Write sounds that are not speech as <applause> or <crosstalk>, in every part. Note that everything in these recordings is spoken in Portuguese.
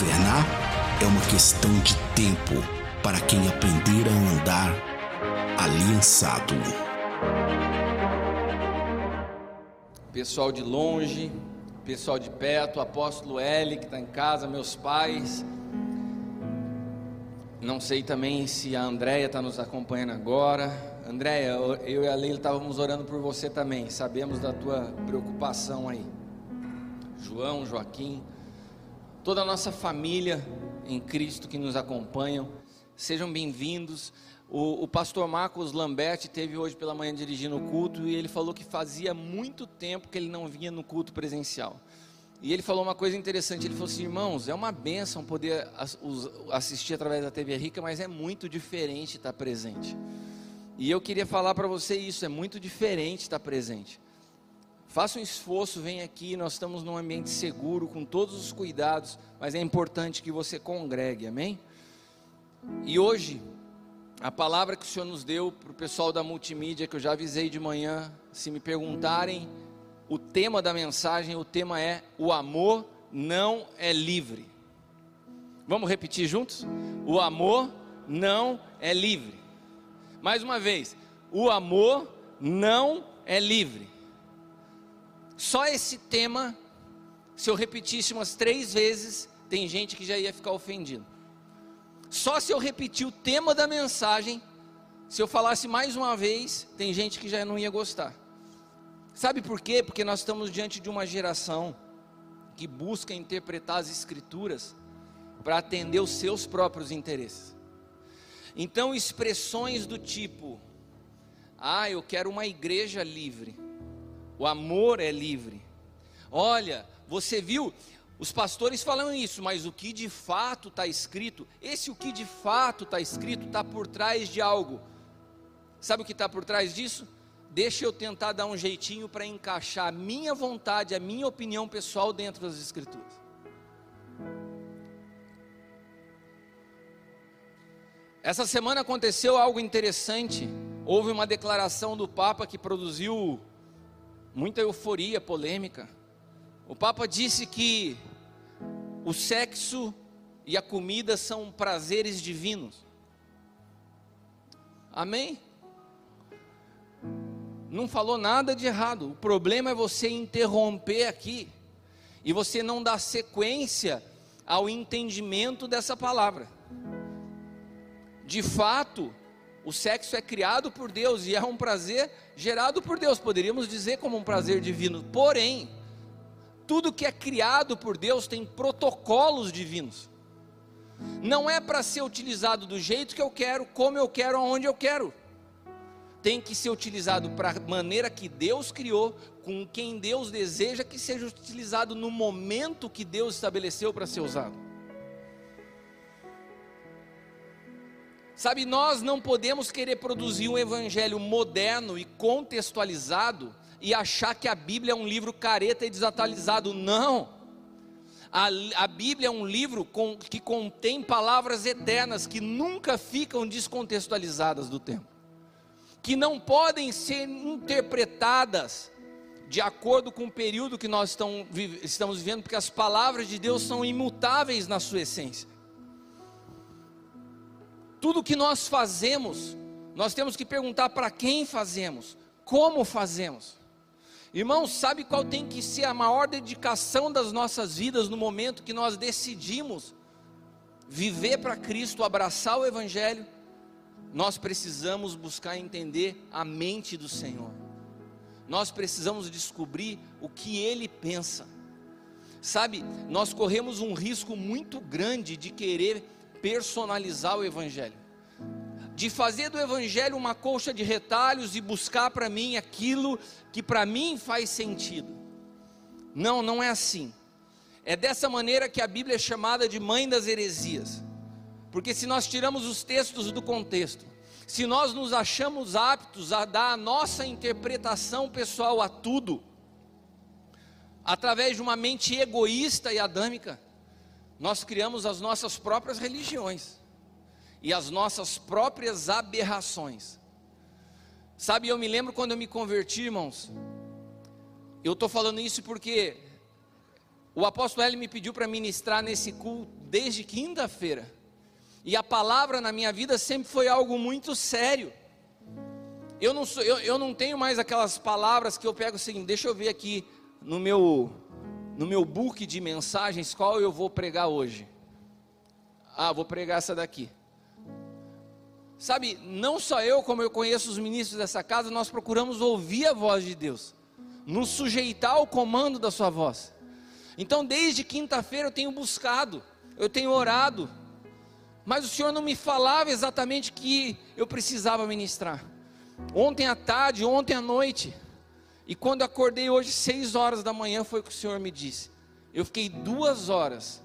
governar é uma questão de tempo para quem aprender a andar aliançado. Pessoal de longe, pessoal de perto, apóstolo L que está em casa, meus pais. Não sei também se a Andréia está nos acompanhando agora. Andréia, eu e a Leila estávamos orando por você também. Sabemos da tua preocupação aí. João, Joaquim, toda a nossa família em Cristo que nos acompanham, sejam bem-vindos. O, o, pastor Marcos Lambert teve hoje pela manhã dirigindo o culto e ele falou que fazia muito tempo que ele não vinha no culto presencial. E ele falou uma coisa interessante, ele falou assim, irmãos, é uma benção poder assistir através da TV Rica, mas é muito diferente estar presente. E eu queria falar para você isso, é muito diferente estar presente. Faça um esforço, vem aqui, nós estamos num ambiente seguro, com todos os cuidados, mas é importante que você congregue, amém? E hoje, a palavra que o Senhor nos deu para o pessoal da multimídia, que eu já avisei de manhã, se me perguntarem o tema da mensagem, o tema é: o amor não é livre. Vamos repetir juntos? O amor não é livre. Mais uma vez, o amor não é livre. Só esse tema, se eu repetisse umas três vezes, tem gente que já ia ficar ofendido. Só se eu repetir o tema da mensagem, se eu falasse mais uma vez, tem gente que já não ia gostar. Sabe por quê? Porque nós estamos diante de uma geração que busca interpretar as escrituras para atender os seus próprios interesses. Então, expressões do tipo: "Ah, eu quero uma igreja livre". O amor é livre. Olha, você viu? Os pastores falam isso, mas o que de fato está escrito, esse o que de fato está escrito está por trás de algo. Sabe o que está por trás disso? Deixa eu tentar dar um jeitinho para encaixar a minha vontade, a minha opinião pessoal dentro das Escrituras. Essa semana aconteceu algo interessante. Houve uma declaração do Papa que produziu muita euforia, polêmica. O Papa disse que o sexo e a comida são prazeres divinos. Amém? Não falou nada de errado. O problema é você interromper aqui e você não dar sequência ao entendimento dessa palavra. De fato, o sexo é criado por Deus e é um prazer gerado por Deus, poderíamos dizer como um prazer divino. Porém, tudo que é criado por Deus tem protocolos divinos. Não é para ser utilizado do jeito que eu quero, como eu quero, aonde eu quero. Tem que ser utilizado para a maneira que Deus criou, com quem Deus deseja que seja utilizado no momento que Deus estabeleceu para ser usado. Sabe, nós não podemos querer produzir um evangelho moderno e contextualizado e achar que a Bíblia é um livro careta e desatualizado. Não. A, a Bíblia é um livro com, que contém palavras eternas que nunca ficam descontextualizadas do tempo, que não podem ser interpretadas de acordo com o período que nós estamos vivendo, porque as palavras de Deus são imutáveis na sua essência. Tudo que nós fazemos, nós temos que perguntar para quem fazemos, como fazemos. Irmãos, sabe qual tem que ser a maior dedicação das nossas vidas no momento que nós decidimos viver para Cristo, abraçar o Evangelho? Nós precisamos buscar entender a mente do Senhor. Nós precisamos descobrir o que Ele pensa. Sabe, nós corremos um risco muito grande de querer personalizar o Evangelho, de fazer do Evangelho uma colcha de retalhos e buscar para mim aquilo que para mim faz sentido. Não, não é assim. É dessa maneira que a Bíblia é chamada de mãe das heresias, porque se nós tiramos os textos do contexto, se nós nos achamos aptos a dar a nossa interpretação pessoal a tudo, através de uma mente egoísta e adâmica, nós criamos as nossas próprias religiões e as nossas próprias aberrações. Sabe, eu me lembro quando eu me converti, irmãos. Eu estou falando isso porque O apóstolo L me pediu para ministrar nesse culto desde quinta-feira. E a palavra na minha vida sempre foi algo muito sério. Eu não, sou, eu, eu não tenho mais aquelas palavras que eu pego assim, deixa eu ver aqui no meu, no meu book de mensagens qual eu vou pregar hoje. Ah, vou pregar essa daqui. Sabe, não só eu, como eu conheço os ministros dessa casa, nós procuramos ouvir a voz de Deus, nos sujeitar ao comando da Sua voz. Então, desde quinta-feira eu tenho buscado, eu tenho orado, mas o Senhor não me falava exatamente que eu precisava ministrar. Ontem à tarde, ontem à noite, e quando acordei hoje, seis horas da manhã, foi o que o Senhor me disse. Eu fiquei duas horas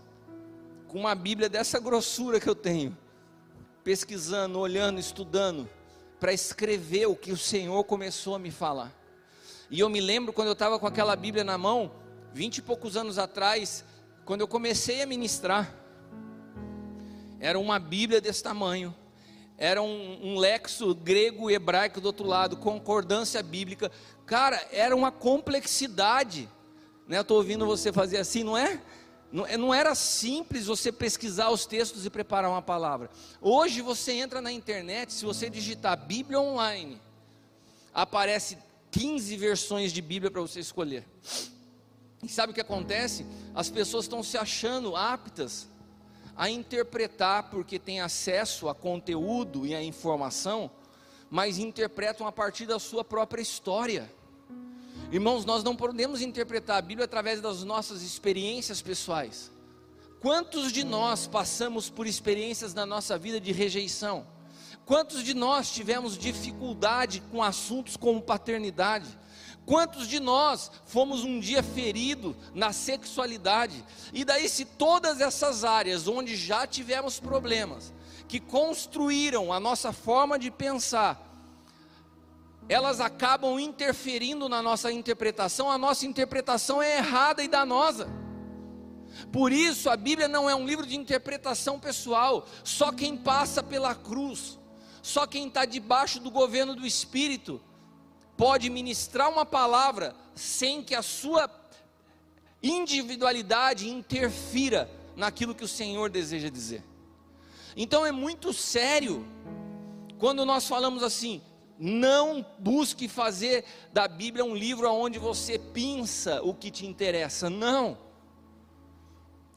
com uma Bíblia dessa grossura que eu tenho pesquisando, olhando, estudando, para escrever o que o Senhor começou a me falar. E eu me lembro quando eu estava com aquela Bíblia na mão, vinte e poucos anos atrás, quando eu comecei a ministrar, era uma Bíblia desse tamanho, era um, um lexo grego e hebraico do outro lado, concordância bíblica. Cara, era uma complexidade. Né? Eu estou ouvindo você fazer assim, não é? É, não era simples você pesquisar os textos e preparar uma palavra. Hoje você entra na internet, se você digitar Bíblia online, aparece 15 versões de Bíblia para você escolher. E sabe o que acontece? As pessoas estão se achando aptas a interpretar porque tem acesso a conteúdo e a informação, mas interpretam a partir da sua própria história. Irmãos, nós não podemos interpretar a Bíblia através das nossas experiências pessoais. Quantos de nós passamos por experiências na nossa vida de rejeição? Quantos de nós tivemos dificuldade com assuntos como paternidade? Quantos de nós fomos um dia ferido na sexualidade? E daí, se todas essas áreas onde já tivemos problemas, que construíram a nossa forma de pensar, elas acabam interferindo na nossa interpretação, a nossa interpretação é errada e danosa. Por isso, a Bíblia não é um livro de interpretação pessoal, só quem passa pela cruz, só quem está debaixo do governo do Espírito, pode ministrar uma palavra sem que a sua individualidade interfira naquilo que o Senhor deseja dizer. Então é muito sério quando nós falamos assim, não busque fazer da Bíblia um livro onde você pinça o que te interessa. Não.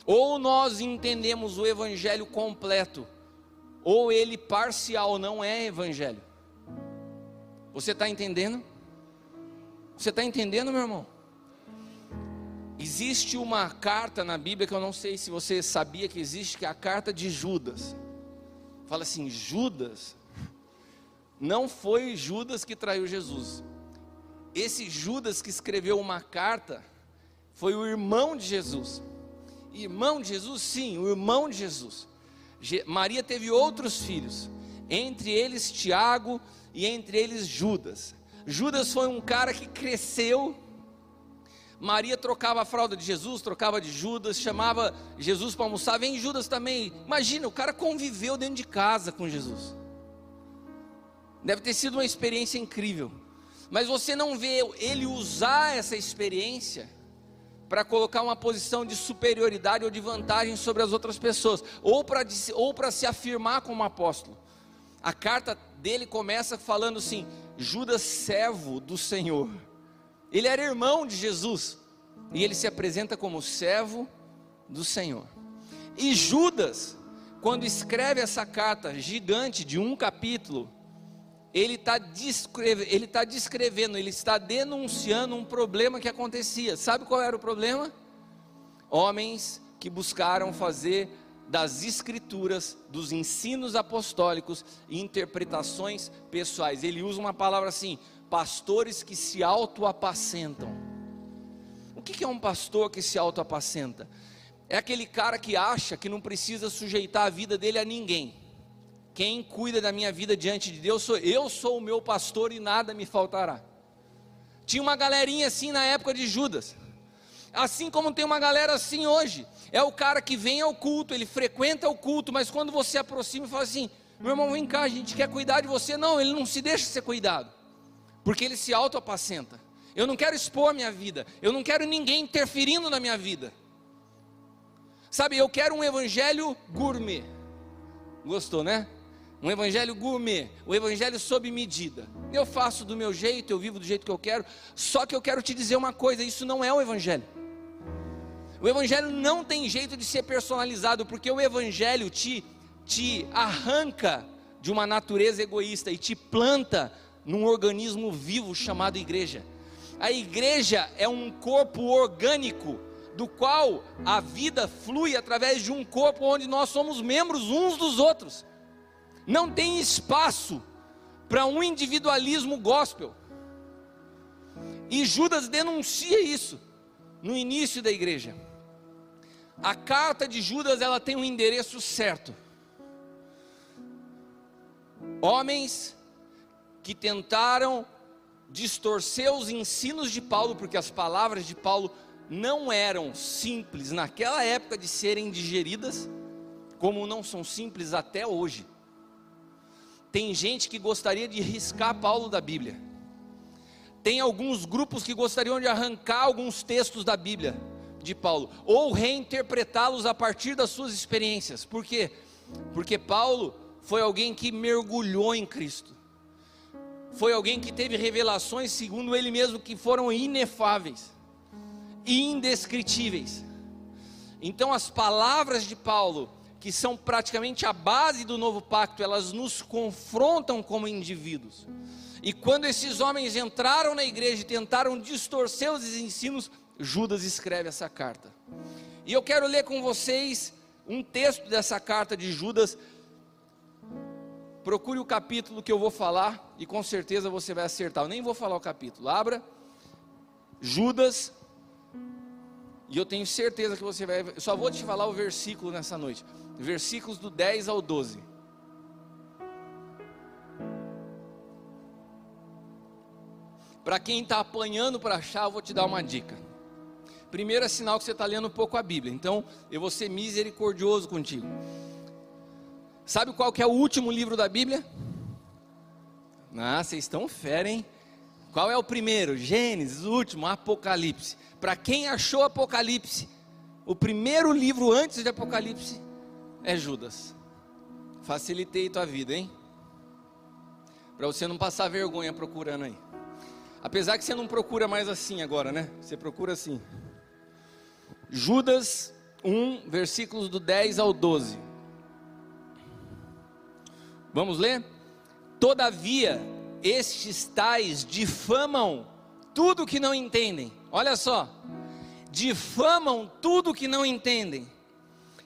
Ou nós entendemos o Evangelho completo, ou ele parcial não é Evangelho. Você está entendendo? Você está entendendo, meu irmão? Existe uma carta na Bíblia que eu não sei se você sabia que existe, que é a carta de Judas. Fala assim: Judas não foi Judas que traiu Jesus. Esse Judas que escreveu uma carta foi o irmão de Jesus. Irmão de Jesus, sim, o irmão de Jesus. Maria teve outros filhos, entre eles Tiago e entre eles Judas. Judas foi um cara que cresceu. Maria trocava a fralda de Jesus, trocava de Judas, chamava Jesus para almoçar. Vem Judas também. Imagina, o cara conviveu dentro de casa com Jesus. Deve ter sido uma experiência incrível. Mas você não vê ele usar essa experiência para colocar uma posição de superioridade ou de vantagem sobre as outras pessoas, ou para ou se afirmar como apóstolo. A carta dele começa falando assim: Judas, servo do Senhor. Ele era irmão de Jesus, e ele se apresenta como servo do Senhor. E Judas, quando escreve essa carta gigante de um capítulo, ele está descreve, tá descrevendo, ele está denunciando um problema que acontecia. Sabe qual era o problema? Homens que buscaram fazer das escrituras, dos ensinos apostólicos interpretações pessoais. Ele usa uma palavra assim: pastores que se autoapacentam. O que é um pastor que se autoapacenta? É aquele cara que acha que não precisa sujeitar a vida dele a ninguém. Quem cuida da minha vida diante de Deus sou eu, sou o meu pastor e nada me faltará. Tinha uma galerinha assim na época de Judas. Assim como tem uma galera assim hoje. É o cara que vem ao culto, ele frequenta o culto, mas quando você aproxima e fala assim: meu irmão, vem cá, a gente quer cuidar de você. Não, ele não se deixa ser cuidado, porque ele se autoapacenta. Eu não quero expor minha vida, eu não quero ninguém interferindo na minha vida. Sabe, eu quero um evangelho gourmet. Gostou, né? Um evangelho gourmet, um evangelho sob medida. Eu faço do meu jeito, eu vivo do jeito que eu quero. Só que eu quero te dizer uma coisa: isso não é o evangelho. O evangelho não tem jeito de ser personalizado, porque o evangelho te, te arranca de uma natureza egoísta e te planta num organismo vivo chamado igreja. A igreja é um corpo orgânico do qual a vida flui através de um corpo onde nós somos membros uns dos outros. Não tem espaço para um individualismo gospel. E Judas denuncia isso no início da igreja. A carta de Judas ela tem um endereço certo. Homens que tentaram distorcer os ensinos de Paulo, porque as palavras de Paulo não eram simples naquela época de serem digeridas, como não são simples até hoje. Tem gente que gostaria de riscar Paulo da Bíblia. Tem alguns grupos que gostariam de arrancar alguns textos da Bíblia de Paulo ou reinterpretá-los a partir das suas experiências. Por quê? Porque Paulo foi alguém que mergulhou em Cristo. Foi alguém que teve revelações, segundo ele mesmo, que foram inefáveis indescritíveis. Então, as palavras de Paulo, que são praticamente a base do novo pacto, elas nos confrontam como indivíduos. E quando esses homens entraram na igreja e tentaram distorcer os ensinos, Judas escreve essa carta. E eu quero ler com vocês um texto dessa carta de Judas. Procure o capítulo que eu vou falar e com certeza você vai acertar. Eu nem vou falar o capítulo. Abra Judas e eu tenho certeza que você vai. Eu só vou te falar o versículo nessa noite. Versículos do 10 ao 12. Para quem está apanhando para achar, eu vou te dar uma dica. Primeiro é sinal que você está lendo um pouco a Bíblia. Então, eu vou ser misericordioso contigo. Sabe qual que é o último livro da Bíblia? Ah, vocês estão fera, hein? Qual é o primeiro? Gênesis, o último, Apocalipse. Para quem achou Apocalipse, o primeiro livro antes de Apocalipse é Judas. Facilitei tua vida, hein? Para você não passar vergonha procurando aí. Apesar que você não procura mais assim agora, né? Você procura assim. Judas 1, versículos do 10 ao 12. Vamos ler? Todavia, estes tais difamam tudo que não entendem. Olha só, difamam tudo que não entendem.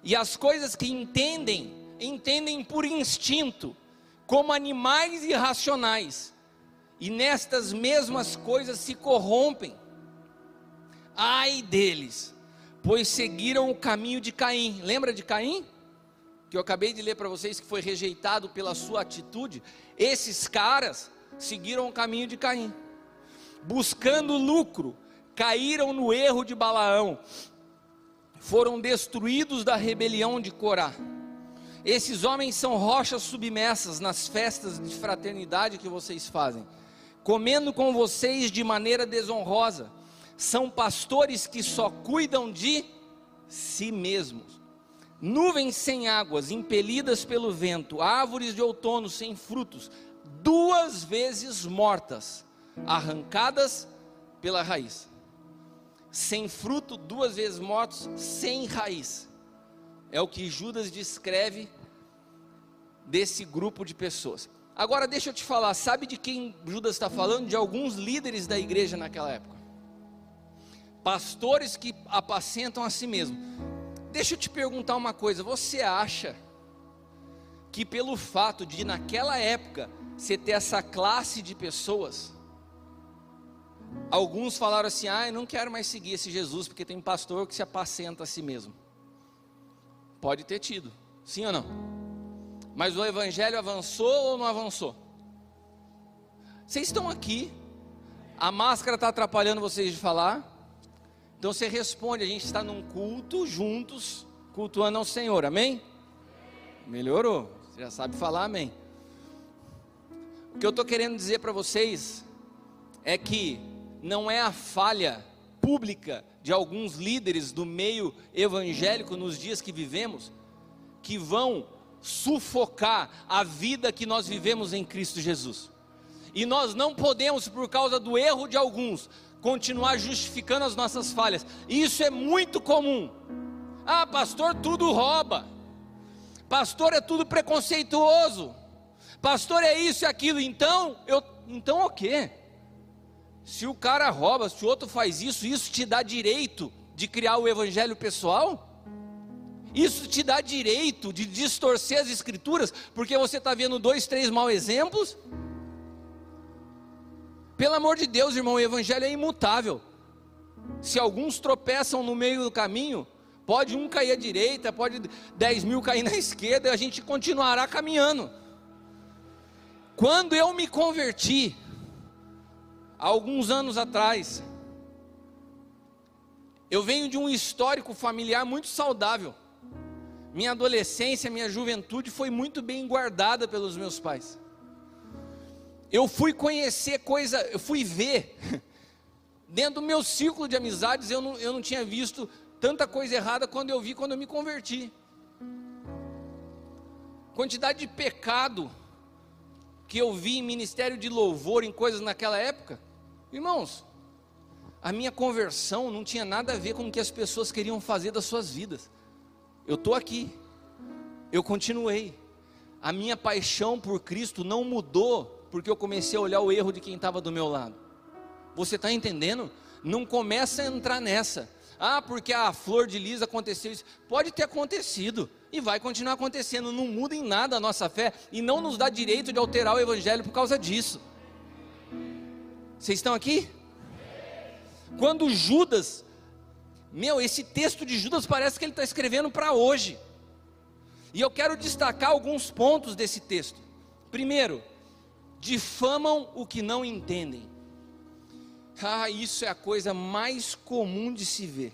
E as coisas que entendem, entendem por instinto, como animais irracionais. E nestas mesmas coisas se corrompem. Ai deles, pois seguiram o caminho de Caim. Lembra de Caim? Que eu acabei de ler para vocês que foi rejeitado pela sua atitude. Esses caras seguiram o caminho de Caim, buscando lucro, caíram no erro de Balaão, foram destruídos da rebelião de Corá. Esses homens são rochas submersas nas festas de fraternidade que vocês fazem, comendo com vocês de maneira desonrosa. São pastores que só cuidam de si mesmos. Nuvens sem águas, impelidas pelo vento, árvores de outono sem frutos, duas vezes mortas, arrancadas pela raiz. Sem fruto, duas vezes mortos, sem raiz. É o que Judas descreve desse grupo de pessoas. Agora deixa eu te falar, sabe de quem Judas está falando? De alguns líderes da igreja naquela época. Pastores que apacentam a si mesmo. Deixa eu te perguntar uma coisa, você acha que pelo fato de naquela época você ter essa classe de pessoas. Alguns falaram assim: ah, eu não quero mais seguir esse Jesus, porque tem pastor que se apacenta a si mesmo. Pode ter tido, sim ou não? Mas o evangelho avançou ou não avançou? Vocês estão aqui, a máscara está atrapalhando vocês de falar. Então você responde: a gente está num culto juntos, cultuando ao Senhor, amém? Melhorou, você já sabe falar amém. O que eu estou querendo dizer para vocês é que não é a falha pública de alguns líderes do meio evangélico nos dias que vivemos, que vão sufocar a vida que nós vivemos em Cristo Jesus. E nós não podemos, por causa do erro de alguns, continuar justificando as nossas falhas. Isso é muito comum. Ah, pastor, tudo rouba. Pastor é tudo preconceituoso. Pastor é isso e aquilo. Então, eu, então o quê? Se o cara rouba, se o outro faz isso, isso te dá direito de criar o evangelho pessoal? Isso te dá direito de distorcer as escrituras, porque você está vendo dois, três mau exemplos? Pelo amor de Deus, irmão, o evangelho é imutável. Se alguns tropeçam no meio do caminho, pode um cair à direita, pode dez mil cair <laughs> na esquerda, e a gente continuará caminhando. Quando eu me converti, há alguns anos atrás, eu venho de um histórico familiar muito saudável. Minha adolescência, minha juventude foi muito bem guardada pelos meus pais. Eu fui conhecer coisa, eu fui ver. <laughs> Dentro do meu círculo de amizades, eu não, eu não tinha visto tanta coisa errada quando eu vi quando eu me converti. Quantidade de pecado que eu vi em ministério de louvor, em coisas naquela época. Irmãos, a minha conversão não tinha nada a ver com o que as pessoas queriam fazer das suas vidas. Eu estou aqui, eu continuei. A minha paixão por Cristo não mudou, porque eu comecei a olhar o erro de quem estava do meu lado. Você está entendendo? Não começa a entrar nessa. Ah, porque a flor de lis aconteceu isso. Pode ter acontecido e vai continuar acontecendo. Não muda em nada a nossa fé e não nos dá direito de alterar o evangelho por causa disso. Vocês estão aqui? Quando Judas meu, esse texto de Judas parece que ele está escrevendo para hoje. E eu quero destacar alguns pontos desse texto. Primeiro, difamam o que não entendem. Ah, isso é a coisa mais comum de se ver.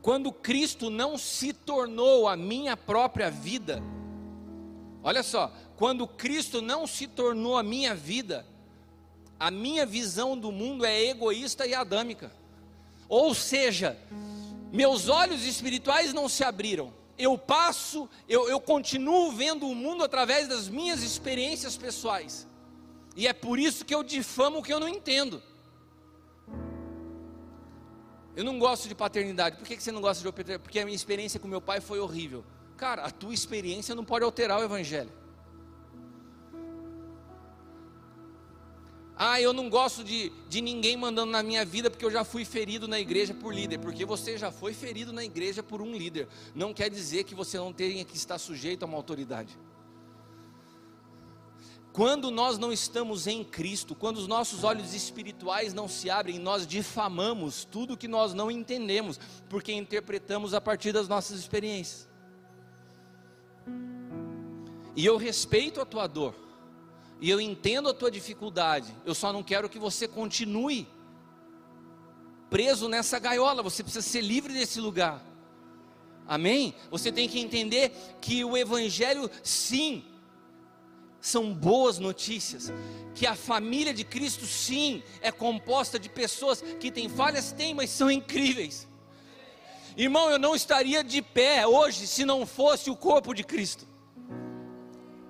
Quando Cristo não se tornou a minha própria vida, olha só, quando Cristo não se tornou a minha vida, a minha visão do mundo é egoísta e adâmica. Ou seja, meus olhos espirituais não se abriram. Eu passo, eu, eu continuo vendo o mundo através das minhas experiências pessoais. E é por isso que eu difamo o que eu não entendo. Eu não gosto de paternidade. Por que você não gosta de paternidade? Porque a minha experiência com meu pai foi horrível. Cara, a tua experiência não pode alterar o evangelho. Ah, eu não gosto de, de ninguém mandando na minha vida porque eu já fui ferido na igreja por líder. Porque você já foi ferido na igreja por um líder. Não quer dizer que você não tenha que estar sujeito a uma autoridade. Quando nós não estamos em Cristo, quando os nossos olhos espirituais não se abrem, nós difamamos tudo que nós não entendemos, porque interpretamos a partir das nossas experiências. E eu respeito a tua dor. E eu entendo a tua dificuldade. Eu só não quero que você continue preso nessa gaiola. Você precisa ser livre desse lugar. Amém? Você tem que entender que o Evangelho, sim, são boas notícias. Que a família de Cristo, sim, é composta de pessoas que têm falhas, tem, mas são incríveis. Irmão, eu não estaria de pé hoje se não fosse o corpo de Cristo.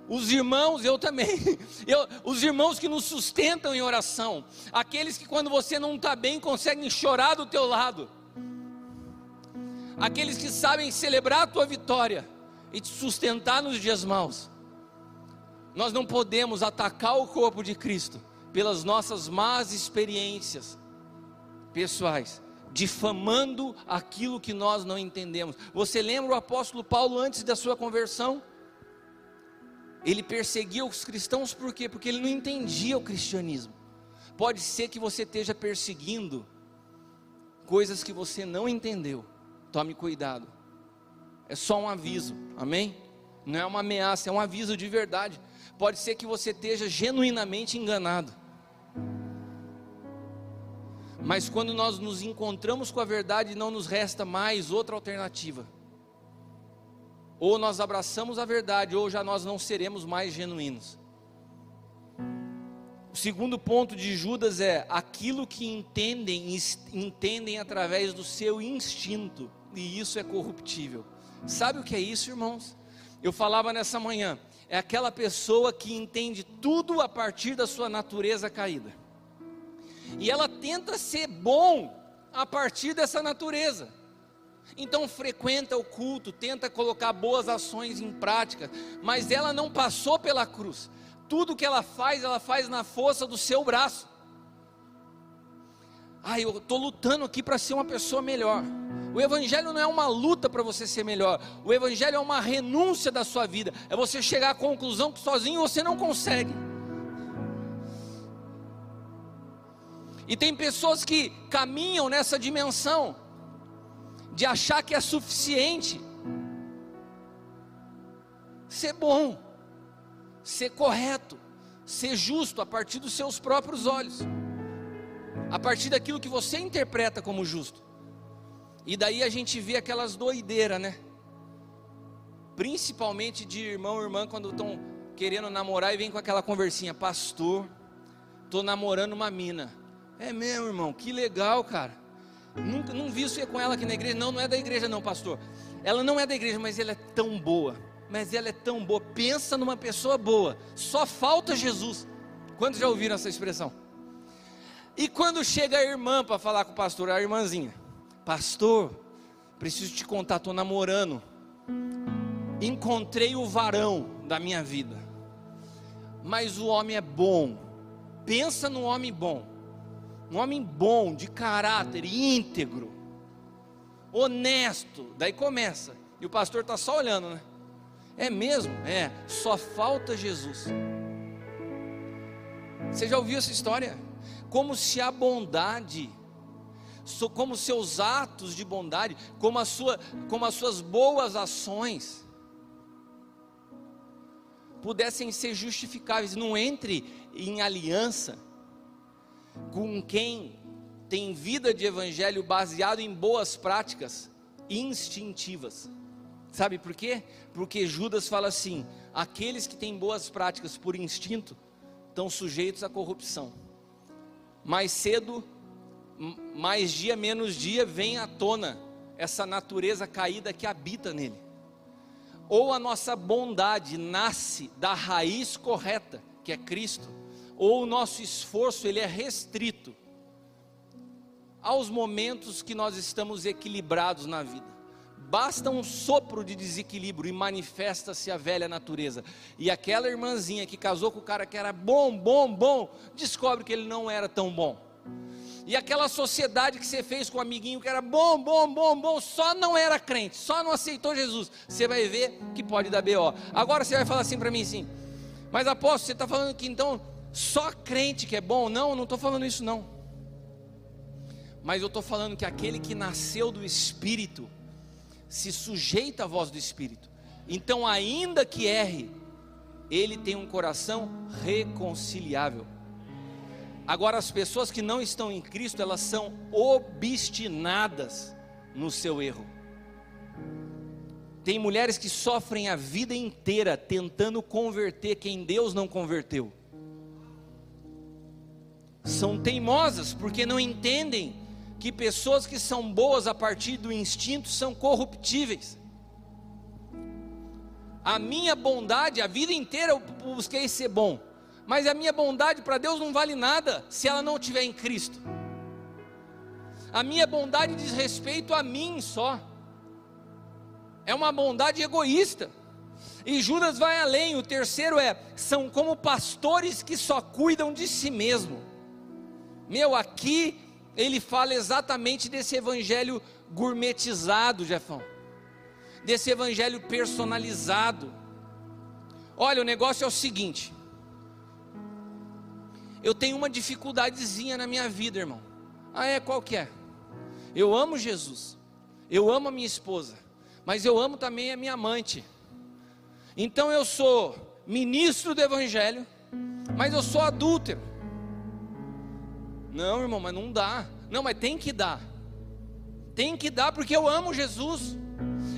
Os irmãos, eu também. <laughs> Eu, os irmãos que nos sustentam em oração. Aqueles que quando você não está bem conseguem chorar do teu lado. Aqueles que sabem celebrar a tua vitória e te sustentar nos dias maus. Nós não podemos atacar o corpo de Cristo pelas nossas más experiências pessoais, difamando aquilo que nós não entendemos. Você lembra o apóstolo Paulo antes da sua conversão? Ele perseguia os cristãos por quê? Porque ele não entendia o cristianismo. Pode ser que você esteja perseguindo coisas que você não entendeu. Tome cuidado. É só um aviso, amém? Não é uma ameaça, é um aviso de verdade. Pode ser que você esteja genuinamente enganado. Mas quando nós nos encontramos com a verdade, não nos resta mais outra alternativa ou nós abraçamos a verdade, ou já nós não seremos mais genuínos. O segundo ponto de Judas é aquilo que entendem, entendem através do seu instinto, e isso é corruptível. Sabe o que é isso, irmãos? Eu falava nessa manhã, é aquela pessoa que entende tudo a partir da sua natureza caída. E ela tenta ser bom a partir dessa natureza. Então frequenta o culto, tenta colocar boas ações em prática, mas ela não passou pela cruz. Tudo que ela faz, ela faz na força do seu braço. Ah, eu estou lutando aqui para ser uma pessoa melhor. O Evangelho não é uma luta para você ser melhor. O Evangelho é uma renúncia da sua vida. É você chegar à conclusão que sozinho você não consegue. E tem pessoas que caminham nessa dimensão de achar que é suficiente ser bom, ser correto, ser justo a partir dos seus próprios olhos, a partir daquilo que você interpreta como justo. E daí a gente vê aquelas doideiras, né? Principalmente de irmão e irmã quando estão querendo namorar e vem com aquela conversinha, pastor, estou namorando uma mina. É mesmo, irmão, que legal, cara. Nunca, não vi isso com ela aqui na igreja. Não, não é da igreja, não, pastor. Ela não é da igreja, mas ela é tão boa. Mas ela é tão boa. Pensa numa pessoa boa. Só falta Jesus. Quantos já ouviram essa expressão? E quando chega a irmã para falar com o pastor, a irmãzinha, pastor, preciso te contar, estou namorando. Encontrei o varão da minha vida. Mas o homem é bom. Pensa no homem bom um homem bom, de caráter, íntegro, honesto. Daí começa. E o pastor está só olhando, né? É mesmo? É. Só falta Jesus. Você já ouviu essa história? Como se a bondade, como seus atos de bondade, como, a sua, como as suas boas ações, pudessem ser justificáveis. Não entre em aliança com quem tem vida de evangelho baseado em boas práticas instintivas. Sabe por quê? Porque Judas fala assim: aqueles que têm boas práticas por instinto estão sujeitos à corrupção. Mais cedo, mais dia menos dia, vem à tona essa natureza caída que habita nele. Ou a nossa bondade nasce da raiz correta, que é Cristo, ou o nosso esforço ele é restrito aos momentos que nós estamos equilibrados na vida. Basta um sopro de desequilíbrio e manifesta-se a velha natureza. E aquela irmãzinha que casou com o cara que era bom, bom, bom, descobre que ele não era tão bom. E aquela sociedade que você fez com o amiguinho que era bom, bom, bom, bom, só não era crente, só não aceitou Jesus. Você vai ver que pode dar BO. Agora você vai falar assim para mim assim, mas apóstolo, você está falando que então só crente que é bom? Não, não estou falando isso não. Mas eu estou falando que aquele que nasceu do Espírito se sujeita à voz do Espírito. Então, ainda que erre, ele tem um coração reconciliável. Agora, as pessoas que não estão em Cristo, elas são obstinadas no seu erro. Tem mulheres que sofrem a vida inteira tentando converter quem Deus não converteu são teimosas porque não entendem que pessoas que são boas a partir do instinto são corruptíveis. A minha bondade, a vida inteira eu busquei ser bom, mas a minha bondade para Deus não vale nada se ela não estiver em Cristo. A minha bondade diz respeito a mim só, é uma bondade egoísta. E Judas vai além, o terceiro é: são como pastores que só cuidam de si mesmo. Meu, aqui ele fala exatamente desse evangelho gourmetizado, Jefão. Desse evangelho personalizado. Olha, o negócio é o seguinte. Eu tenho uma dificuldadezinha na minha vida, irmão. Ah, é? Qual que é? Eu amo Jesus. Eu amo a minha esposa. Mas eu amo também a minha amante. Então eu sou ministro do evangelho, mas eu sou adúltero. Não, irmão, mas não dá. Não, mas tem que dar. Tem que dar porque eu amo Jesus.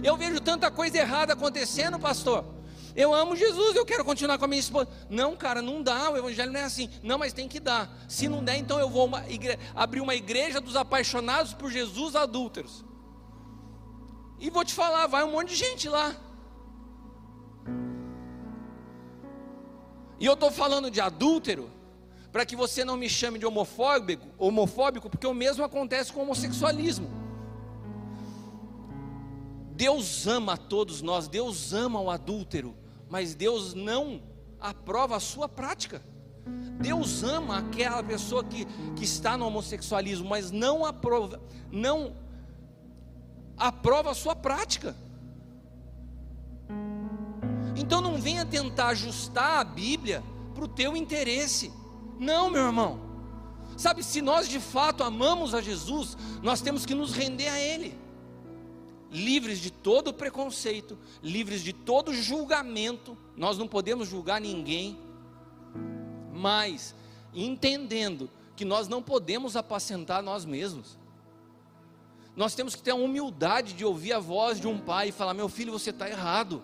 Eu vejo tanta coisa errada acontecendo, pastor. Eu amo Jesus, eu quero continuar com a minha esposa. Não, cara, não dá, o evangelho não é assim. Não, mas tem que dar. Se não der, então eu vou uma igre... abrir uma igreja dos apaixonados por Jesus adúlteros. E vou te falar, vai um monte de gente lá. E eu estou falando de adúltero, para que você não me chame de homofóbico, homofóbico, porque o mesmo acontece com o homossexualismo. Deus ama a todos nós, Deus ama o adúltero, mas Deus não aprova a sua prática. Deus ama aquela pessoa que, que está no homossexualismo, mas não aprova, não aprova a sua prática. Então não venha tentar ajustar a Bíblia para o teu interesse. Não, meu irmão. Sabe, se nós de fato amamos a Jesus, nós temos que nos render a Ele. Livres de todo preconceito, livres de todo julgamento, nós não podemos julgar ninguém, mas entendendo que nós não podemos apacentar nós mesmos. Nós temos que ter a humildade de ouvir a voz de um pai e falar: meu filho, você está errado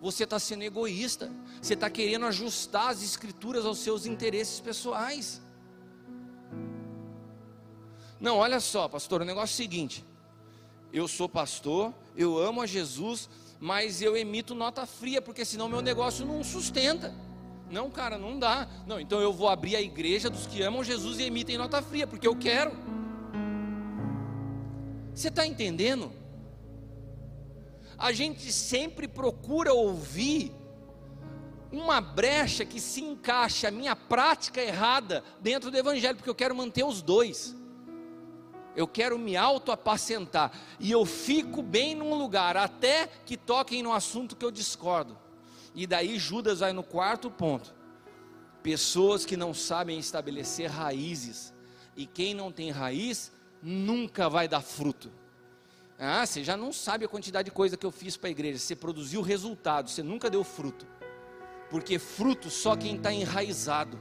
você está sendo egoísta, você está querendo ajustar as escrituras aos seus interesses pessoais. Não, olha só, pastor, o negócio é o seguinte: eu sou pastor, eu amo a Jesus, mas eu emito nota fria, porque senão meu negócio não sustenta. Não, cara, não dá. Não, então eu vou abrir a igreja dos que amam Jesus e emitem nota fria, porque eu quero. Você está entendendo? A gente sempre procura ouvir uma brecha que se encaixa a minha prática errada dentro do evangelho, porque eu quero manter os dois. Eu quero me auto-apacentar e eu fico bem num lugar até que toquem no assunto que eu discordo. E daí Judas vai no quarto ponto. Pessoas que não sabem estabelecer raízes. E quem não tem raiz nunca vai dar fruto. Ah, você já não sabe a quantidade de coisa que eu fiz para a igreja. Você produziu resultado, você nunca deu fruto. Porque fruto só quem está enraizado.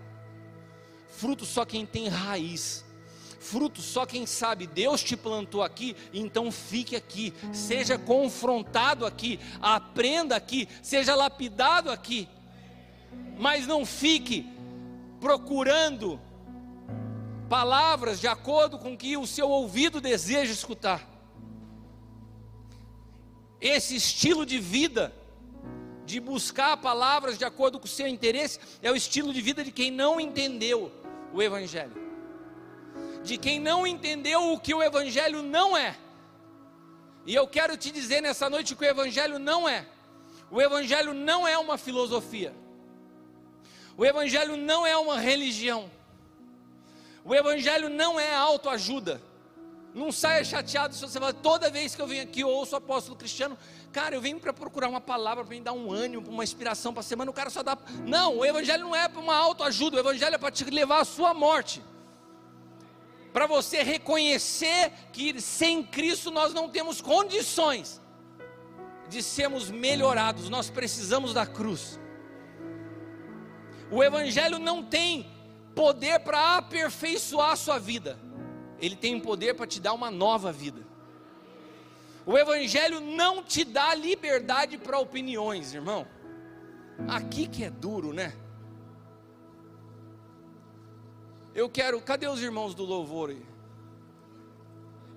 Fruto só quem tem raiz. Fruto só quem sabe, Deus te plantou aqui, então fique aqui, seja confrontado aqui, aprenda aqui, seja lapidado aqui, mas não fique procurando palavras de acordo com que o seu ouvido deseja escutar. Esse estilo de vida, de buscar palavras de acordo com o seu interesse, é o estilo de vida de quem não entendeu o Evangelho, de quem não entendeu o que o Evangelho não é. E eu quero te dizer nessa noite que o Evangelho não é. O Evangelho não é uma filosofia. O Evangelho não é uma religião. O Evangelho não é autoajuda. Não saia chateado se você fala, toda vez que eu venho aqui, eu ouço o apóstolo Cristiano, cara, eu venho para procurar uma palavra para me dar um ânimo, uma inspiração para a semana, o cara só dá. Não, o evangelho não é para uma autoajuda, o evangelho é para te levar à sua morte. Para você reconhecer que sem Cristo nós não temos condições de sermos melhorados, nós precisamos da cruz. O Evangelho não tem poder para aperfeiçoar a sua vida, ele tem poder para te dar uma nova vida. O Evangelho não te dá liberdade para opiniões, irmão. Aqui que é duro, né? Eu quero, cadê os irmãos do louvor aí?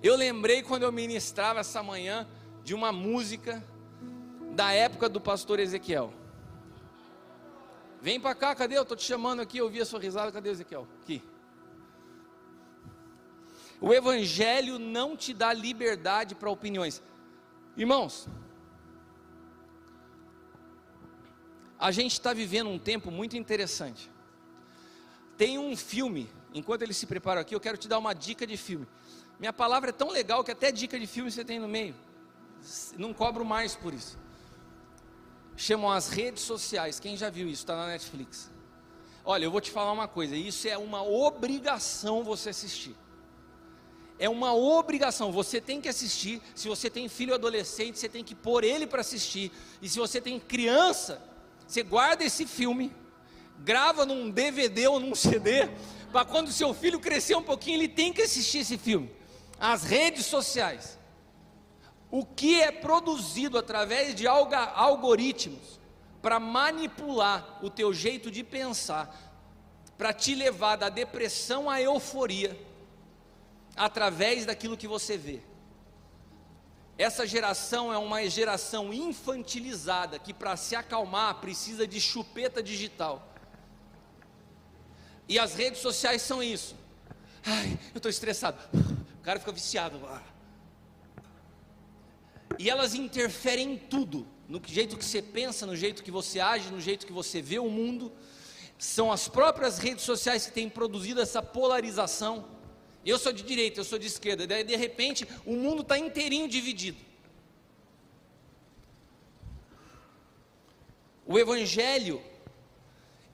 Eu lembrei quando eu ministrava essa manhã de uma música da época do pastor Ezequiel. Vem para cá, cadê? Eu estou te chamando aqui, eu vi a sua risada, cadê Ezequiel? Aqui. O Evangelho não te dá liberdade para opiniões. Irmãos, a gente está vivendo um tempo muito interessante. Tem um filme, enquanto eles se preparam aqui, eu quero te dar uma dica de filme. Minha palavra é tão legal que até dica de filme você tem no meio. Não cobro mais por isso. Chamam as redes sociais. Quem já viu isso? Está na Netflix. Olha, eu vou te falar uma coisa. Isso é uma obrigação você assistir é uma obrigação, você tem que assistir. Se você tem filho adolescente, você tem que pôr ele para assistir. E se você tem criança, você guarda esse filme, grava num DVD ou num CD, para quando seu filho crescer um pouquinho, ele tem que assistir esse filme. As redes sociais. O que é produzido através de algoritmos para manipular o teu jeito de pensar, para te levar da depressão à euforia, através daquilo que você vê. Essa geração é uma geração infantilizada que, para se acalmar, precisa de chupeta digital. E as redes sociais são isso. Ai, eu estou estressado. O cara fica viciado. E elas interferem em tudo, no jeito que você pensa, no jeito que você age, no jeito que você vê o mundo. São as próprias redes sociais que têm produzido essa polarização eu sou de direita, eu sou de esquerda. Daí, de repente, o mundo está inteirinho dividido. O Evangelho,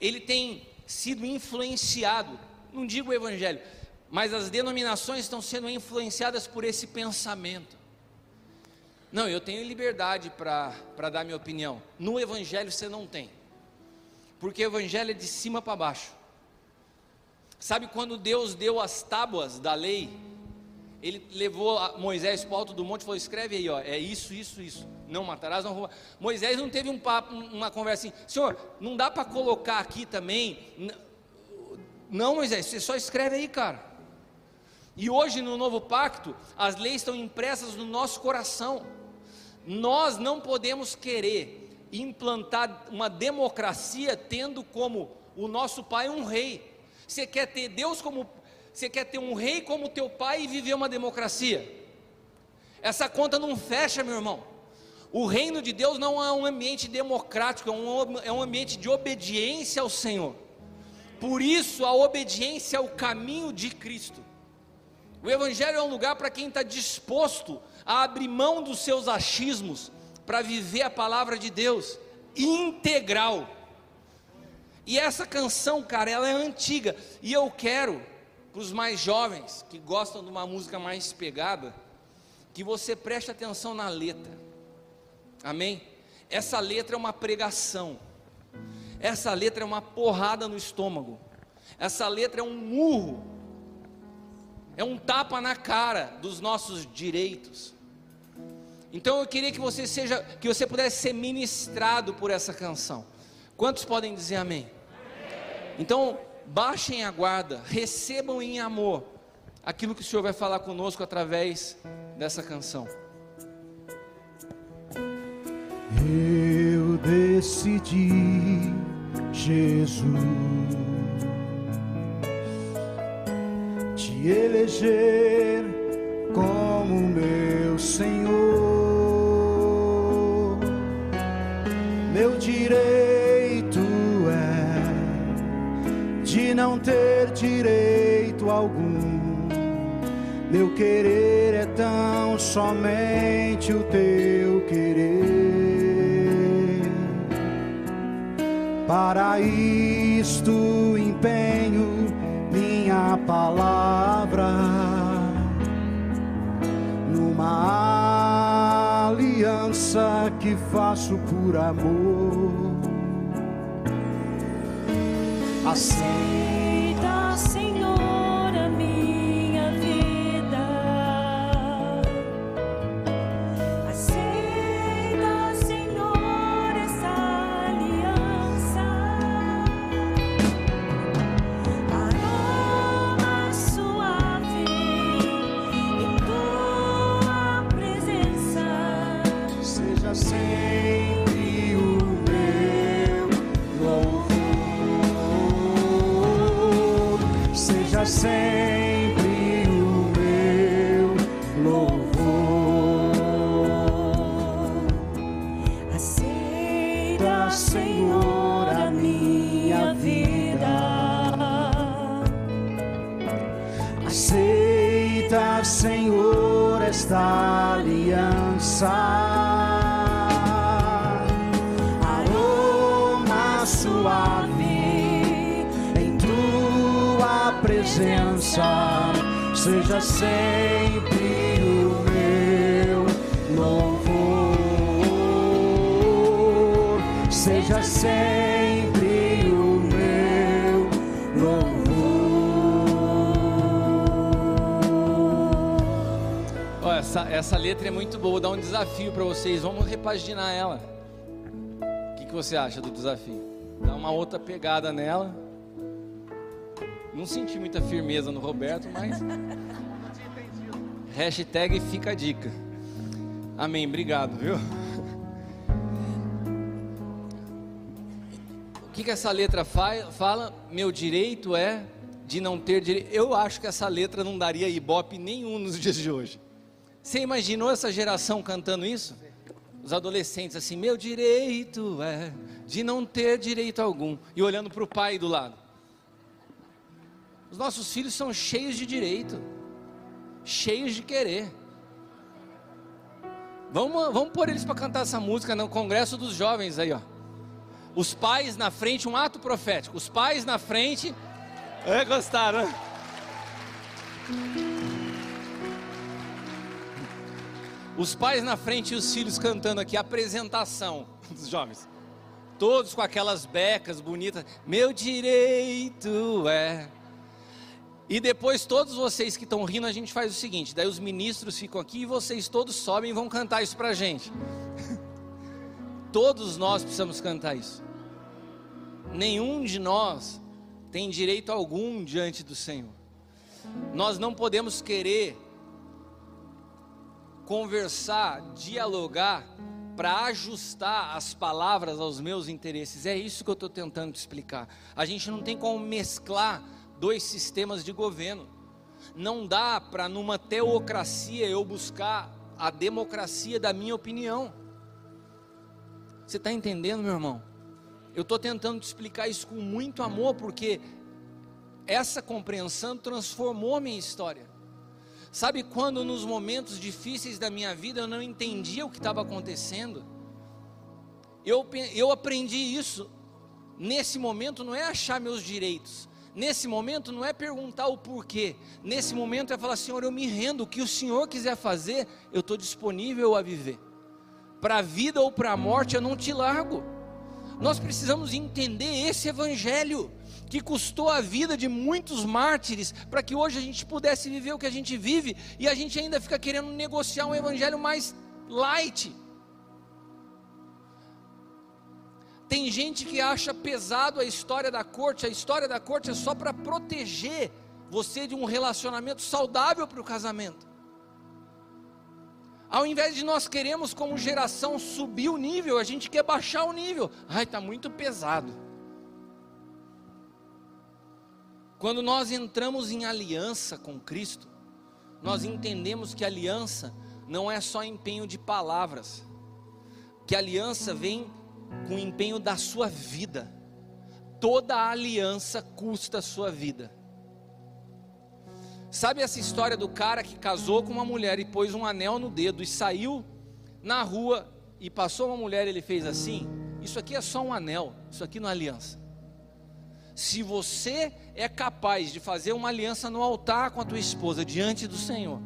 ele tem sido influenciado, não digo o Evangelho, mas as denominações estão sendo influenciadas por esse pensamento. Não, eu tenho liberdade para dar minha opinião. No Evangelho você não tem, porque o Evangelho é de cima para baixo. Sabe quando Deus deu as tábuas da lei? Ele levou Moisés para o alto do monte e falou: escreve aí, ó, é isso, isso, isso. Não matarás, não roubarás. Moisés não teve um papo, uma conversa assim, Senhor, não dá para colocar aqui também. Não, Moisés, você só escreve aí, cara. E hoje no novo pacto, as leis estão impressas no nosso coração. Nós não podemos querer implantar uma democracia tendo como o nosso pai um rei. Você quer ter Deus como. Você quer ter um rei como teu pai e viver uma democracia? Essa conta não fecha, meu irmão. O reino de Deus não é um ambiente democrático, é um, é um ambiente de obediência ao Senhor. Por isso, a obediência é o caminho de Cristo. O Evangelho é um lugar para quem está disposto a abrir mão dos seus achismos para viver a palavra de Deus integral. E essa canção, cara, ela é antiga. E eu quero, para os mais jovens, que gostam de uma música mais pegada, que você preste atenção na letra. Amém? Essa letra é uma pregação. Essa letra é uma porrada no estômago. Essa letra é um murro. É um tapa na cara dos nossos direitos. Então eu queria que você seja, que você pudesse ser ministrado por essa canção. Quantos podem dizer amém? Então, baixem a guarda, recebam em amor aquilo que o Senhor vai falar conosco através dessa canção. Eu decidi, Jesus, te eleger como meu Senhor, meu direito não ter direito algum. Meu querer é tão somente o teu querer. Para isto empenho minha palavra numa aliança que faço por amor. Assim seja sempre o meu louvor, seja sempre o meu louvor. Essa, essa letra é muito boa, dá um desafio para vocês, vamos repaginar ela. O que, que você acha do desafio? Dá uma outra pegada nela. Não senti muita firmeza no Roberto, mas. Hashtag fica a dica. Amém, obrigado, viu? O que, que essa letra fala? Meu direito é de não ter direito. Eu acho que essa letra não daria ibope nenhum nos <laughs> dias de hoje. Você imaginou essa geração cantando isso? Os adolescentes assim, meu direito é de não ter direito algum. E olhando para o pai do lado. Os nossos filhos são cheios de direito, cheios de querer. Vamos, vamos pôr eles para cantar essa música no congresso dos jovens aí, ó. Os pais na frente, um ato profético. Os pais na frente. É, gostaram, né? Os pais na frente e os filhos cantando aqui, apresentação dos jovens. Todos com aquelas becas bonitas. Meu direito é e depois todos vocês que estão rindo, a gente faz o seguinte: daí os ministros ficam aqui e vocês todos sobem e vão cantar isso para a gente. <laughs> todos nós precisamos cantar isso. Nenhum de nós tem direito algum diante do Senhor. Nós não podemos querer conversar, dialogar para ajustar as palavras aos meus interesses. É isso que eu estou tentando te explicar. A gente não tem como mesclar dois sistemas de governo. Não dá para numa teocracia eu buscar a democracia da minha opinião. Você está entendendo, meu irmão? Eu estou tentando te explicar isso com muito amor, porque essa compreensão transformou a minha história. Sabe quando nos momentos difíceis da minha vida eu não entendia o que estava acontecendo? Eu, eu aprendi isso. Nesse momento não é achar meus direitos, Nesse momento não é perguntar o porquê, nesse momento é falar: Senhor, eu me rendo, o que o Senhor quiser fazer, eu estou disponível a viver. Para a vida ou para a morte, eu não te largo. Nós precisamos entender esse evangelho que custou a vida de muitos mártires para que hoje a gente pudesse viver o que a gente vive e a gente ainda fica querendo negociar um evangelho mais light. Tem gente que acha pesado a história da corte, a história da corte é só para proteger você de um relacionamento saudável para o casamento. Ao invés de nós queremos como geração subir o nível, a gente quer baixar o nível. Ai, está muito pesado. Quando nós entramos em aliança com Cristo, nós entendemos que aliança não é só empenho de palavras, que aliança vem com o empenho da sua vida. Toda aliança custa a sua vida. Sabe essa história do cara que casou com uma mulher e pôs um anel no dedo e saiu na rua e passou uma mulher e ele fez assim? Isso aqui é só um anel, isso aqui não é aliança. Se você é capaz de fazer uma aliança no altar com a tua esposa diante do Senhor,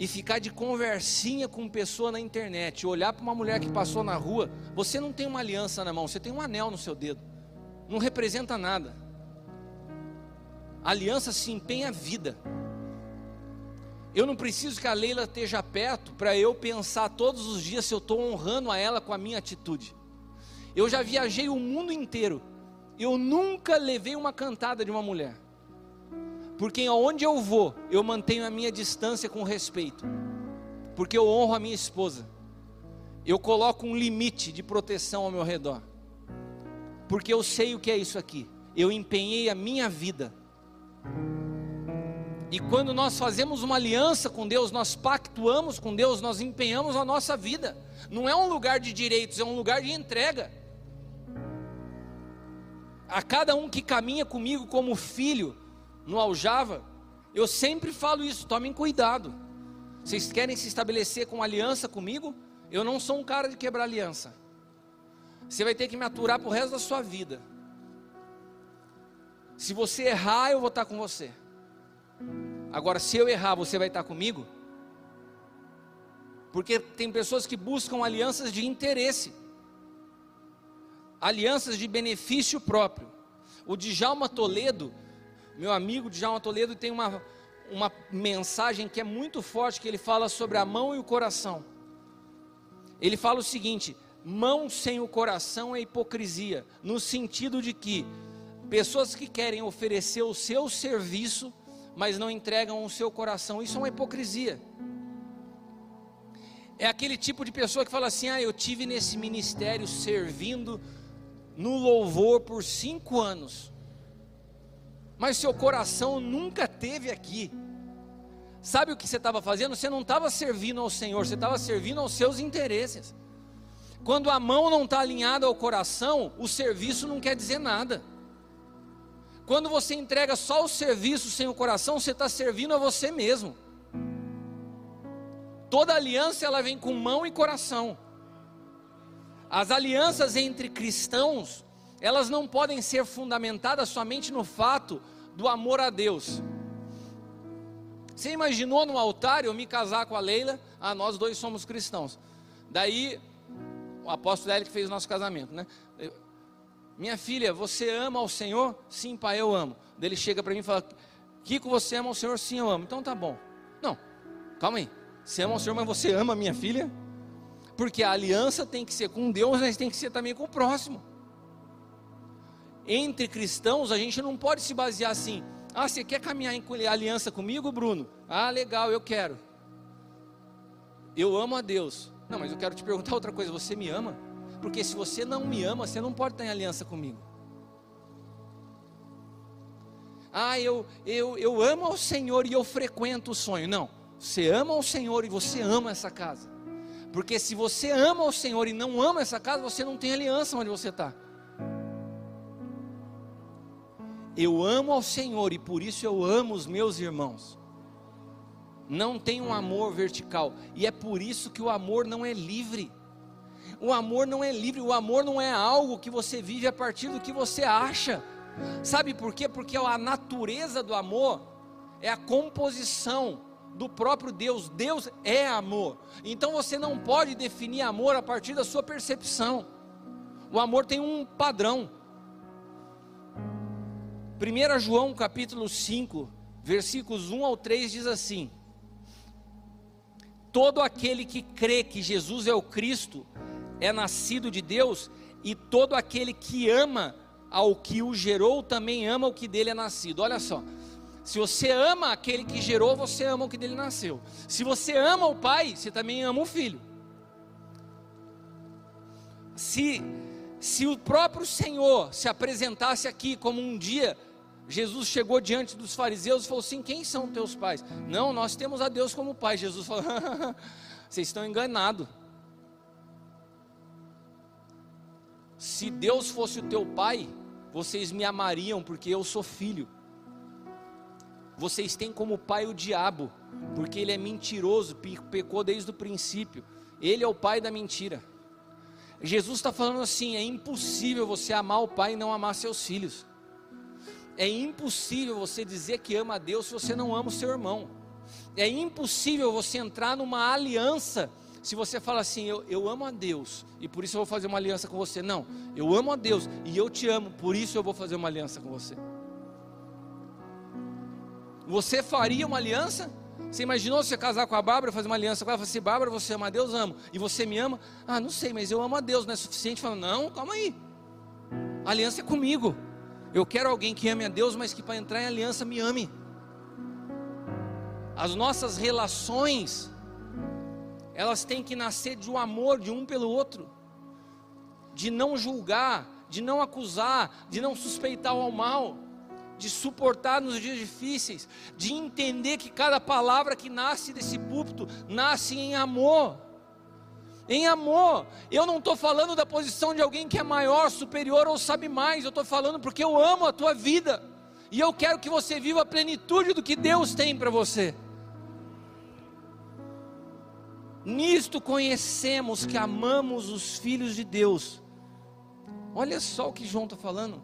e ficar de conversinha com pessoa na internet, olhar para uma mulher que passou na rua, você não tem uma aliança na mão, você tem um anel no seu dedo. Não representa nada. A aliança se empenha a vida. Eu não preciso que a Leila esteja perto para eu pensar todos os dias se eu estou honrando a ela com a minha atitude. Eu já viajei o mundo inteiro. Eu nunca levei uma cantada de uma mulher porque aonde eu vou, eu mantenho a minha distância com respeito, porque eu honro a minha esposa, eu coloco um limite de proteção ao meu redor, porque eu sei o que é isso aqui, eu empenhei a minha vida. E quando nós fazemos uma aliança com Deus, nós pactuamos com Deus, nós empenhamos a nossa vida. Não é um lugar de direitos, é um lugar de entrega. A cada um que caminha comigo como filho, no Aljava, eu sempre falo isso, tomem cuidado. Vocês querem se estabelecer com aliança comigo? Eu não sou um cara de quebrar aliança. Você vai ter que me aturar para o resto da sua vida. Se você errar, eu vou estar com você. Agora, se eu errar, você vai estar comigo? Porque tem pessoas que buscam alianças de interesse, alianças de benefício próprio. O Djalma Toledo, meu amigo Djalma Toledo tem uma, uma mensagem que é muito forte, que ele fala sobre a mão e o coração. Ele fala o seguinte: mão sem o coração é hipocrisia, no sentido de que pessoas que querem oferecer o seu serviço, mas não entregam o seu coração, isso é uma hipocrisia. É aquele tipo de pessoa que fala assim: ah, eu tive nesse ministério servindo no louvor por cinco anos, mas seu coração nunca teve aqui. Sabe o que você estava fazendo? Você não estava servindo ao Senhor, você estava servindo aos seus interesses. Quando a mão não está alinhada ao coração, o serviço não quer dizer nada. Quando você entrega só o serviço sem o coração, você está servindo a você mesmo. Toda aliança ela vem com mão e coração. As alianças entre cristãos, elas não podem ser fundamentadas somente no fato do amor a Deus. Você imaginou no altar eu me casar com a Leila? Ah, nós dois somos cristãos. Daí, o apóstolo que fez o nosso casamento, né? Minha filha, você ama ao Senhor? Sim, pai, eu amo. Daí ele chega para mim e fala: Kiko, você ama ao Senhor? Sim, eu amo. Então tá bom. Não, calma aí. Você ama ao Senhor, mas você ama a minha filha? Porque a aliança tem que ser com Deus, mas tem que ser também com o próximo. Entre cristãos, a gente não pode se basear assim. Ah, você quer caminhar em aliança comigo, Bruno? Ah, legal, eu quero. Eu amo a Deus. Não, mas eu quero te perguntar outra coisa: você me ama? Porque se você não me ama, você não pode estar em aliança comigo. Ah, eu, eu, eu amo ao Senhor e eu frequento o sonho. Não, você ama ao Senhor e você ama essa casa. Porque se você ama ao Senhor e não ama essa casa, você não tem aliança onde você está. Eu amo ao Senhor e por isso eu amo os meus irmãos. Não tem um amor vertical, e é por isso que o amor não é livre. O amor não é livre, o amor não é algo que você vive a partir do que você acha. Sabe por quê? Porque a natureza do amor é a composição do próprio Deus. Deus é amor. Então você não pode definir amor a partir da sua percepção. O amor tem um padrão. 1 João capítulo 5, versículos 1 ao 3 diz assim: Todo aquele que crê que Jesus é o Cristo é nascido de Deus, e todo aquele que ama ao que o gerou também ama o que dele é nascido. Olha só. Se você ama aquele que gerou, você ama o que dele nasceu. Se você ama o pai, você também ama o filho. Se se o próprio Senhor se apresentasse aqui como um dia Jesus chegou diante dos fariseus e falou assim: Quem são teus pais? Não, nós temos a Deus como pai. Jesus falou: <laughs> Vocês estão enganados. Se Deus fosse o teu pai, vocês me amariam porque eu sou filho. Vocês têm como pai o diabo, porque ele é mentiroso, pecou desde o princípio. Ele é o pai da mentira. Jesus está falando assim: é impossível você amar o pai e não amar seus filhos. É impossível você dizer que ama a Deus se você não ama o seu irmão. É impossível você entrar numa aliança se você fala assim, eu, eu amo a Deus e por isso eu vou fazer uma aliança com você. Não, eu amo a Deus e eu te amo, por isso eu vou fazer uma aliança com você. Você faria uma aliança? Você imaginou você casar com a Bárbara, fazer uma aliança com ela, falar assim, Bárbara, você ama a Deus? Amo. E você me ama? Ah, não sei, mas eu amo a Deus, não é suficiente? Fala, não, calma aí. A aliança é comigo. Eu quero alguém que ame a Deus, mas que para entrar em aliança me ame. As nossas relações, elas têm que nascer de um amor de um pelo outro, de não julgar, de não acusar, de não suspeitar o mal, de suportar nos dias difíceis, de entender que cada palavra que nasce desse púlpito nasce em amor em amor. Eu não estou falando da posição de alguém que é maior, superior ou sabe mais. Eu estou falando porque eu amo a tua vida. E eu quero que você viva a plenitude do que Deus tem para você. Nisto conhecemos que amamos os filhos de Deus. Olha só o que João está falando.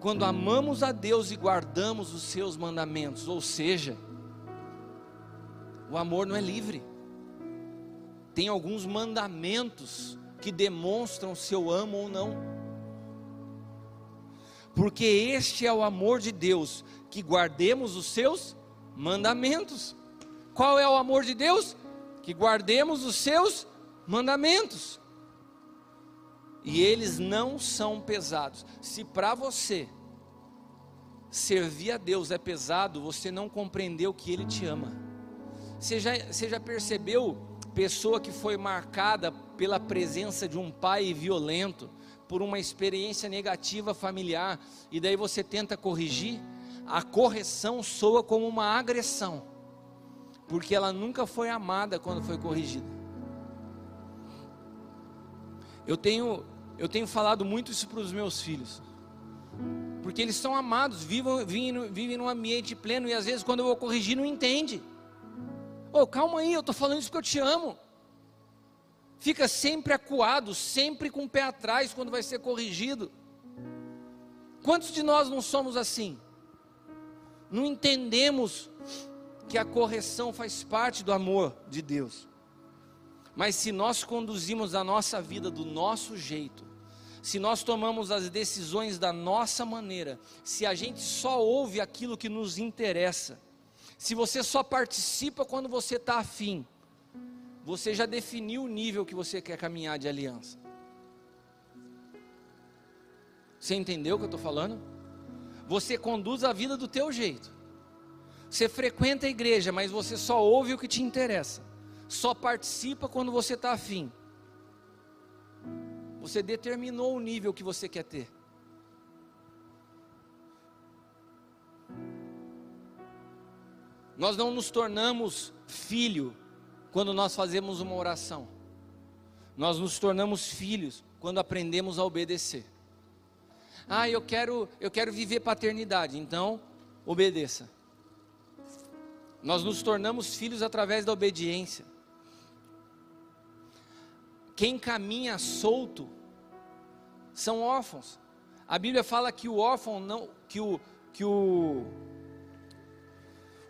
Quando amamos a Deus e guardamos os seus mandamentos, ou seja, o amor não é livre tem alguns mandamentos que demonstram se eu amo ou não. Porque este é o amor de Deus, que guardemos os seus mandamentos. Qual é o amor de Deus? Que guardemos os seus mandamentos. E eles não são pesados. Se para você servir a Deus é pesado, você não compreendeu que Ele te ama. Você já, você já percebeu pessoa que foi marcada pela presença de um pai violento, por uma experiência negativa familiar, e daí você tenta corrigir? A correção soa como uma agressão, porque ela nunca foi amada quando foi corrigida. Eu tenho, eu tenho falado muito isso para os meus filhos. Porque eles são amados, vivem, vivem, vivem num ambiente pleno e às vezes quando eu vou corrigir não entende. Ô, oh, calma aí, eu estou falando isso porque eu te amo. Fica sempre acuado, sempre com o pé atrás quando vai ser corrigido. Quantos de nós não somos assim? Não entendemos que a correção faz parte do amor de Deus. Mas se nós conduzimos a nossa vida do nosso jeito, se nós tomamos as decisões da nossa maneira, se a gente só ouve aquilo que nos interessa, se você só participa quando você está afim, você já definiu o nível que você quer caminhar de aliança. Você entendeu o que eu estou falando? Você conduz a vida do teu jeito. Você frequenta a igreja, mas você só ouve o que te interessa só participa quando você está afim. Você determinou o nível que você quer ter. Nós não nos tornamos filho quando nós fazemos uma oração. Nós nos tornamos filhos quando aprendemos a obedecer. Ah, eu quero, eu quero viver paternidade, então obedeça. Nós nos tornamos filhos através da obediência. Quem caminha solto são órfãos. A Bíblia fala que o órfão não, que o, que o,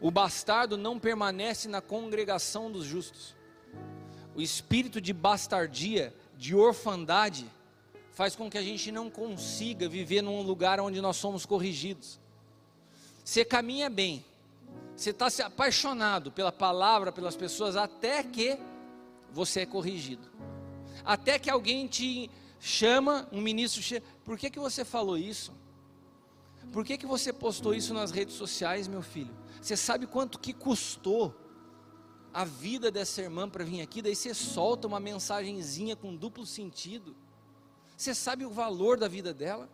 o bastardo não permanece na congregação dos justos. O espírito de bastardia, de orfandade, faz com que a gente não consiga viver num lugar onde nós somos corrigidos. Você caminha bem, você está se apaixonado pela palavra, pelas pessoas, até que você é corrigido até que alguém te chama, um ministro chama, por que, que você falou isso? Por que, que você postou isso nas redes sociais, meu filho? Você sabe quanto que custou a vida dessa irmã para vir aqui? Daí você solta uma mensagenzinha com duplo sentido. Você sabe o valor da vida dela?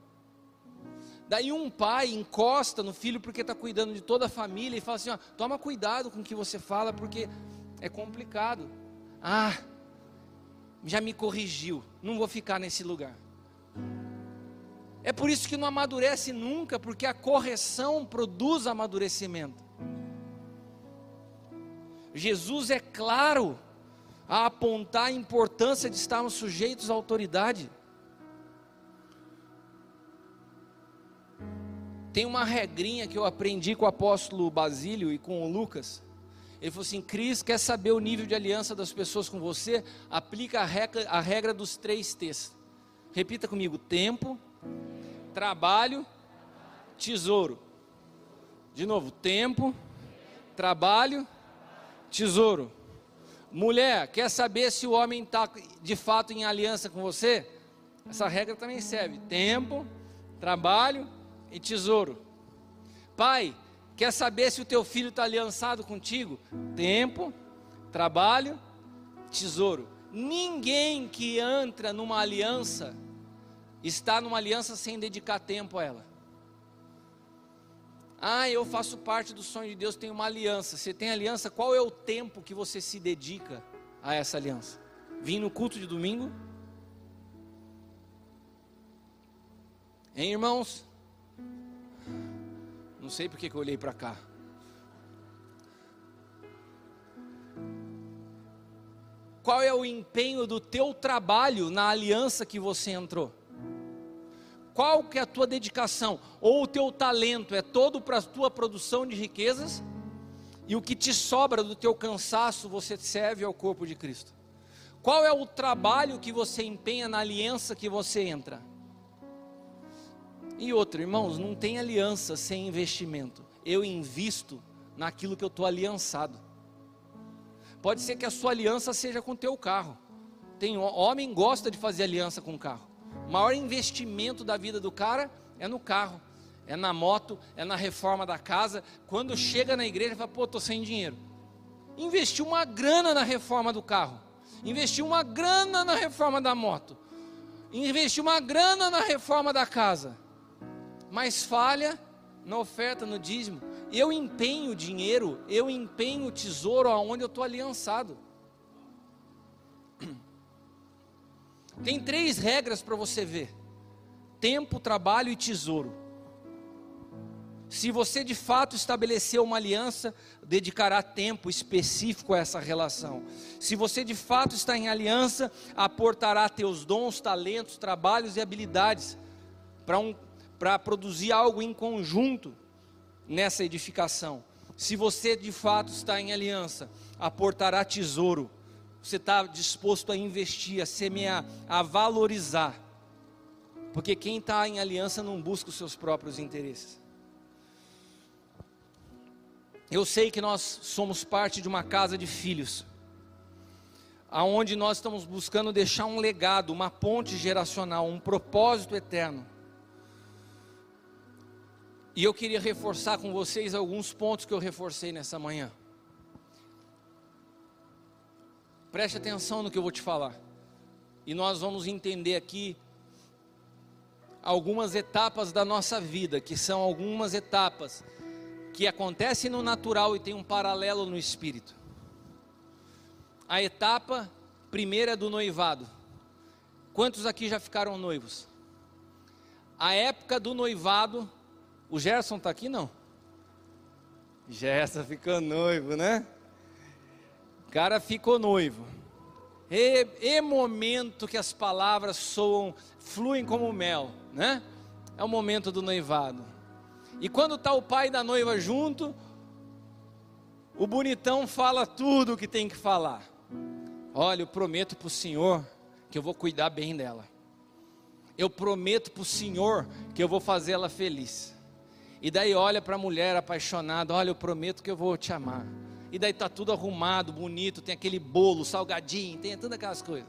Daí um pai encosta no filho porque está cuidando de toda a família e fala assim: ó, toma cuidado com o que você fala porque é complicado. Ah, já me corrigiu, não vou ficar nesse lugar. É por isso que não amadurece nunca, porque a correção produz amadurecimento. Jesus é claro a apontar a importância de estarmos sujeitos à autoridade. Tem uma regrinha que eu aprendi com o apóstolo Basílio e com o Lucas. Ele falou assim: Cris, quer saber o nível de aliança das pessoas com você? Aplica a regra, a regra dos três T's. Repita comigo: tempo, trabalho, tesouro. De novo: tempo, trabalho, tesouro. Mulher, quer saber se o homem está de fato em aliança com você? Essa regra também serve: tempo, trabalho e tesouro. Pai, Quer saber se o teu filho está aliançado contigo? Tempo, trabalho, tesouro. Ninguém que entra numa aliança está numa aliança sem dedicar tempo a ela. Ah, eu faço parte do sonho de Deus, tenho uma aliança. Você tem aliança, qual é o tempo que você se dedica a essa aliança? Vim no culto de domingo? Hein, irmãos? Não sei porque que eu olhei para cá. Qual é o empenho do teu trabalho na aliança que você entrou? Qual que é a tua dedicação? Ou o teu talento é todo para a tua produção de riquezas? E o que te sobra do teu cansaço você serve ao corpo de Cristo? Qual é o trabalho que você empenha na aliança que você entra? E outra, irmãos, não tem aliança sem investimento. Eu invisto naquilo que eu estou aliançado. Pode ser que a sua aliança seja com o teu carro. Tem homem gosta de fazer aliança com o carro. O maior investimento da vida do cara é no carro, é na moto, é na reforma da casa. Quando chega na igreja, fala: pô, tô sem dinheiro. Investiu uma grana na reforma do carro, investiu uma grana na reforma da moto, investiu uma grana na reforma da casa, mas falha na oferta, no dízimo. Eu empenho dinheiro, eu empenho tesouro aonde eu estou aliançado. Tem três regras para você ver: tempo, trabalho e tesouro. Se você de fato estabeleceu uma aliança, dedicará tempo específico a essa relação. Se você de fato está em aliança, aportará teus dons, talentos, trabalhos e habilidades para um, produzir algo em conjunto nessa edificação. Se você de fato está em aliança, aportará tesouro. Você está disposto a investir, a semear, a valorizar. Porque quem está em aliança não busca os seus próprios interesses. Eu sei que nós somos parte de uma casa de filhos, aonde nós estamos buscando deixar um legado, uma ponte geracional, um propósito eterno. E eu queria reforçar com vocês alguns pontos que eu reforcei nessa manhã. Preste atenção no que eu vou te falar. E nós vamos entender aqui algumas etapas da nossa vida, que são algumas etapas que acontecem no natural e tem um paralelo no espírito. A etapa primeira é do noivado. Quantos aqui já ficaram noivos? A época do noivado o Gerson está aqui não? Gerson ficou noivo, né? O cara ficou noivo. E, e momento que as palavras soam, fluem como mel, né? É o momento do noivado. E quando está o pai da noiva junto, o bonitão fala tudo o que tem que falar. Olha, eu prometo para o Senhor que eu vou cuidar bem dela. Eu prometo para o Senhor que eu vou fazer ela feliz. E daí olha para a mulher apaixonada, olha, eu prometo que eu vou te amar. E daí tá tudo arrumado, bonito, tem aquele bolo, salgadinho, tem todas aquelas coisas.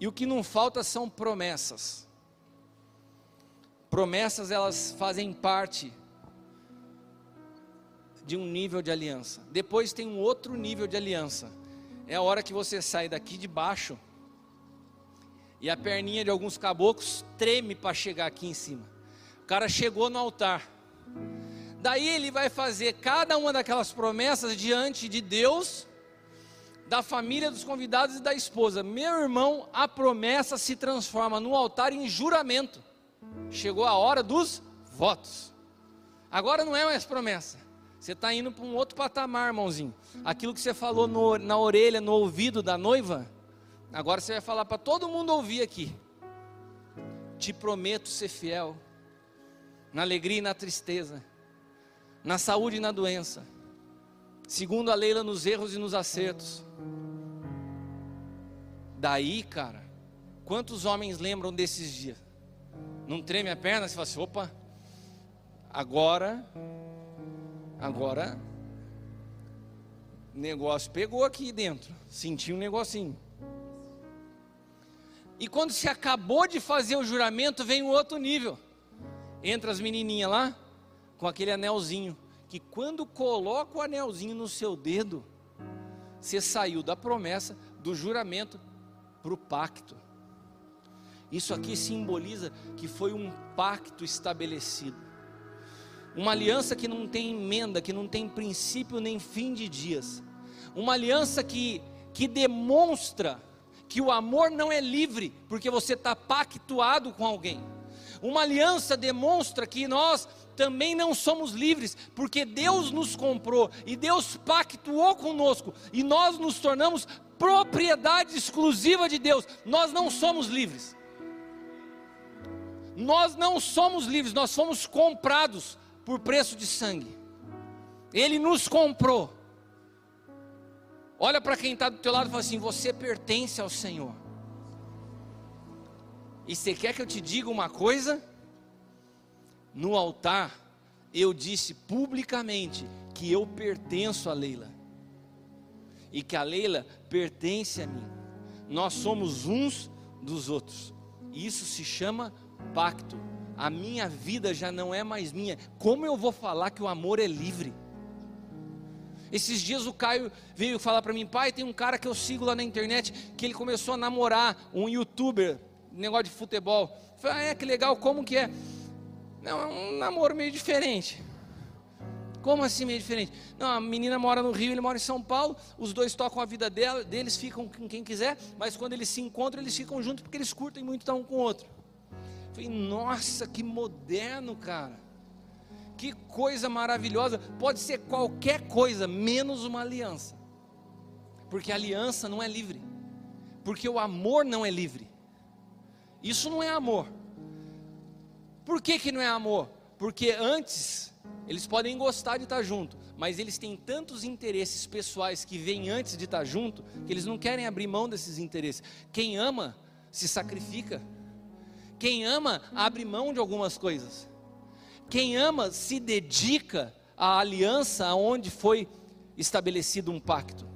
E o que não falta são promessas. Promessas elas fazem parte de um nível de aliança. Depois tem um outro nível de aliança. É a hora que você sai daqui de baixo e a perninha de alguns caboclos treme para chegar aqui em cima cara chegou no altar. Daí ele vai fazer cada uma daquelas promessas diante de Deus, da família dos convidados e da esposa. Meu irmão, a promessa se transforma no altar em juramento. Chegou a hora dos votos. Agora não é mais promessa. Você está indo para um outro patamar, irmãozinho. Aquilo que você falou no, na orelha, no ouvido da noiva, agora você vai falar para todo mundo ouvir aqui. Te prometo ser fiel na alegria e na tristeza, na saúde e na doença, segundo a Leila, nos erros e nos acertos. Daí, cara, quantos homens lembram desses dias? Não treme a perna, você fala assim: opa, agora, agora, negócio pegou aqui dentro, senti um negocinho. E quando se acabou de fazer o juramento, vem um outro nível entra as menininhas lá com aquele anelzinho, que quando coloca o anelzinho no seu dedo, você saiu da promessa, do juramento para o pacto. Isso aqui simboliza que foi um pacto estabelecido. Uma aliança que não tem emenda, que não tem princípio nem fim de dias. Uma aliança que, que demonstra que o amor não é livre, porque você está pactuado com alguém. Uma aliança demonstra que nós também não somos livres, porque Deus nos comprou e Deus pactuou conosco e nós nos tornamos propriedade exclusiva de Deus. Nós não somos livres. Nós não somos livres, nós fomos comprados por preço de sangue. Ele nos comprou. Olha para quem está do teu lado e fala assim: você pertence ao Senhor. E você quer que eu te diga uma coisa? No altar, eu disse publicamente que eu pertenço a Leila. E que a Leila pertence a mim. Nós somos uns dos outros. Isso se chama pacto. A minha vida já não é mais minha. Como eu vou falar que o amor é livre? Esses dias o Caio veio falar para mim, pai, tem um cara que eu sigo lá na internet que ele começou a namorar um youtuber, negócio de futebol. Eu falei, ah, é que legal, como que é? Não, é um namoro meio diferente. Como assim meio diferente? Não, a menina mora no Rio, ele mora em São Paulo, os dois tocam a vida dela, deles, ficam com quem quiser, mas quando eles se encontram, eles ficam juntos porque eles curtem muito estar um com o outro. Eu falei, nossa, que moderno, cara. Que coisa maravilhosa. Pode ser qualquer coisa, menos uma aliança. Porque a aliança não é livre. Porque o amor não é livre. Isso não é amor. Por que, que não é amor? Porque antes eles podem gostar de estar junto, mas eles têm tantos interesses pessoais que vêm antes de estar junto, que eles não querem abrir mão desses interesses. Quem ama se sacrifica. Quem ama abre mão de algumas coisas. Quem ama se dedica à aliança onde foi estabelecido um pacto.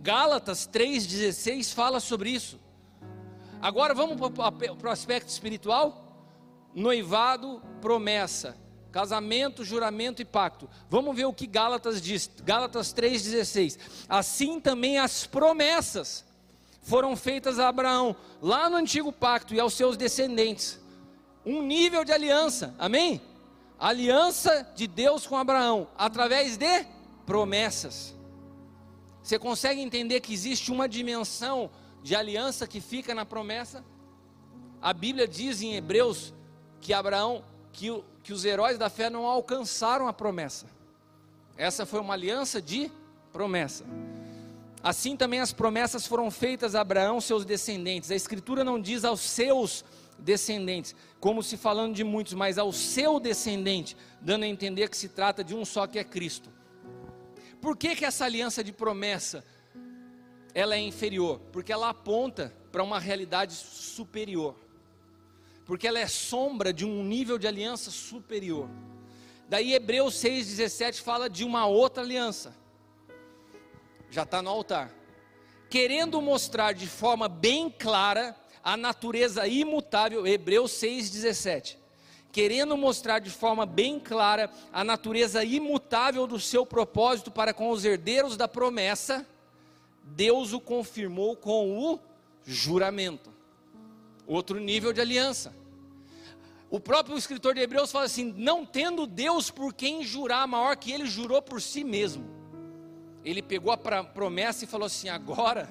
Gálatas 3,16 fala sobre isso. Agora vamos para o aspecto espiritual: noivado, promessa, casamento, juramento e pacto. Vamos ver o que Gálatas diz. Gálatas 3,16. Assim também as promessas foram feitas a Abraão, lá no antigo pacto, e aos seus descendentes um nível de aliança, amém? Aliança de Deus com Abraão, através de promessas. Você consegue entender que existe uma dimensão de aliança que fica na promessa? A Bíblia diz em Hebreus que Abraão, que, que os heróis da fé não alcançaram a promessa. Essa foi uma aliança de promessa. Assim também as promessas foram feitas a Abraão, seus descendentes. A Escritura não diz aos seus descendentes, como se falando de muitos, mas ao seu descendente, dando a entender que se trata de um só que é Cristo. Por que, que essa aliança de promessa ela é inferior? Porque ela aponta para uma realidade superior. Porque ela é sombra de um nível de aliança superior. Daí Hebreus 6,17 fala de uma outra aliança. Já está no altar. Querendo mostrar de forma bem clara a natureza imutável, Hebreus 6,17. Querendo mostrar de forma bem clara a natureza imutável do seu propósito para com os herdeiros da promessa, Deus o confirmou com o juramento. Outro nível de aliança. O próprio escritor de Hebreus fala assim: não tendo Deus por quem jurar maior que ele jurou por si mesmo. Ele pegou a promessa e falou assim: agora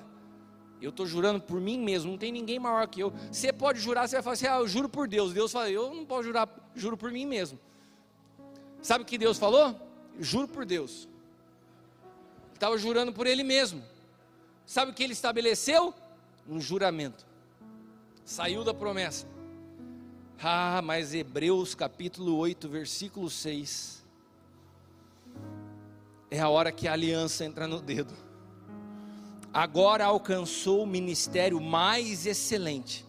eu estou jurando por mim mesmo, não tem ninguém maior que eu. Você pode jurar, você vai falar assim: ah, eu juro por Deus. Deus fala: eu não posso jurar, juro por mim mesmo. Sabe o que Deus falou? Juro por Deus. Estava jurando por Ele mesmo. Sabe o que Ele estabeleceu? Um juramento. Saiu da promessa. Ah, mas Hebreus capítulo 8, versículo 6. É a hora que a aliança entra no dedo agora alcançou o ministério mais excelente,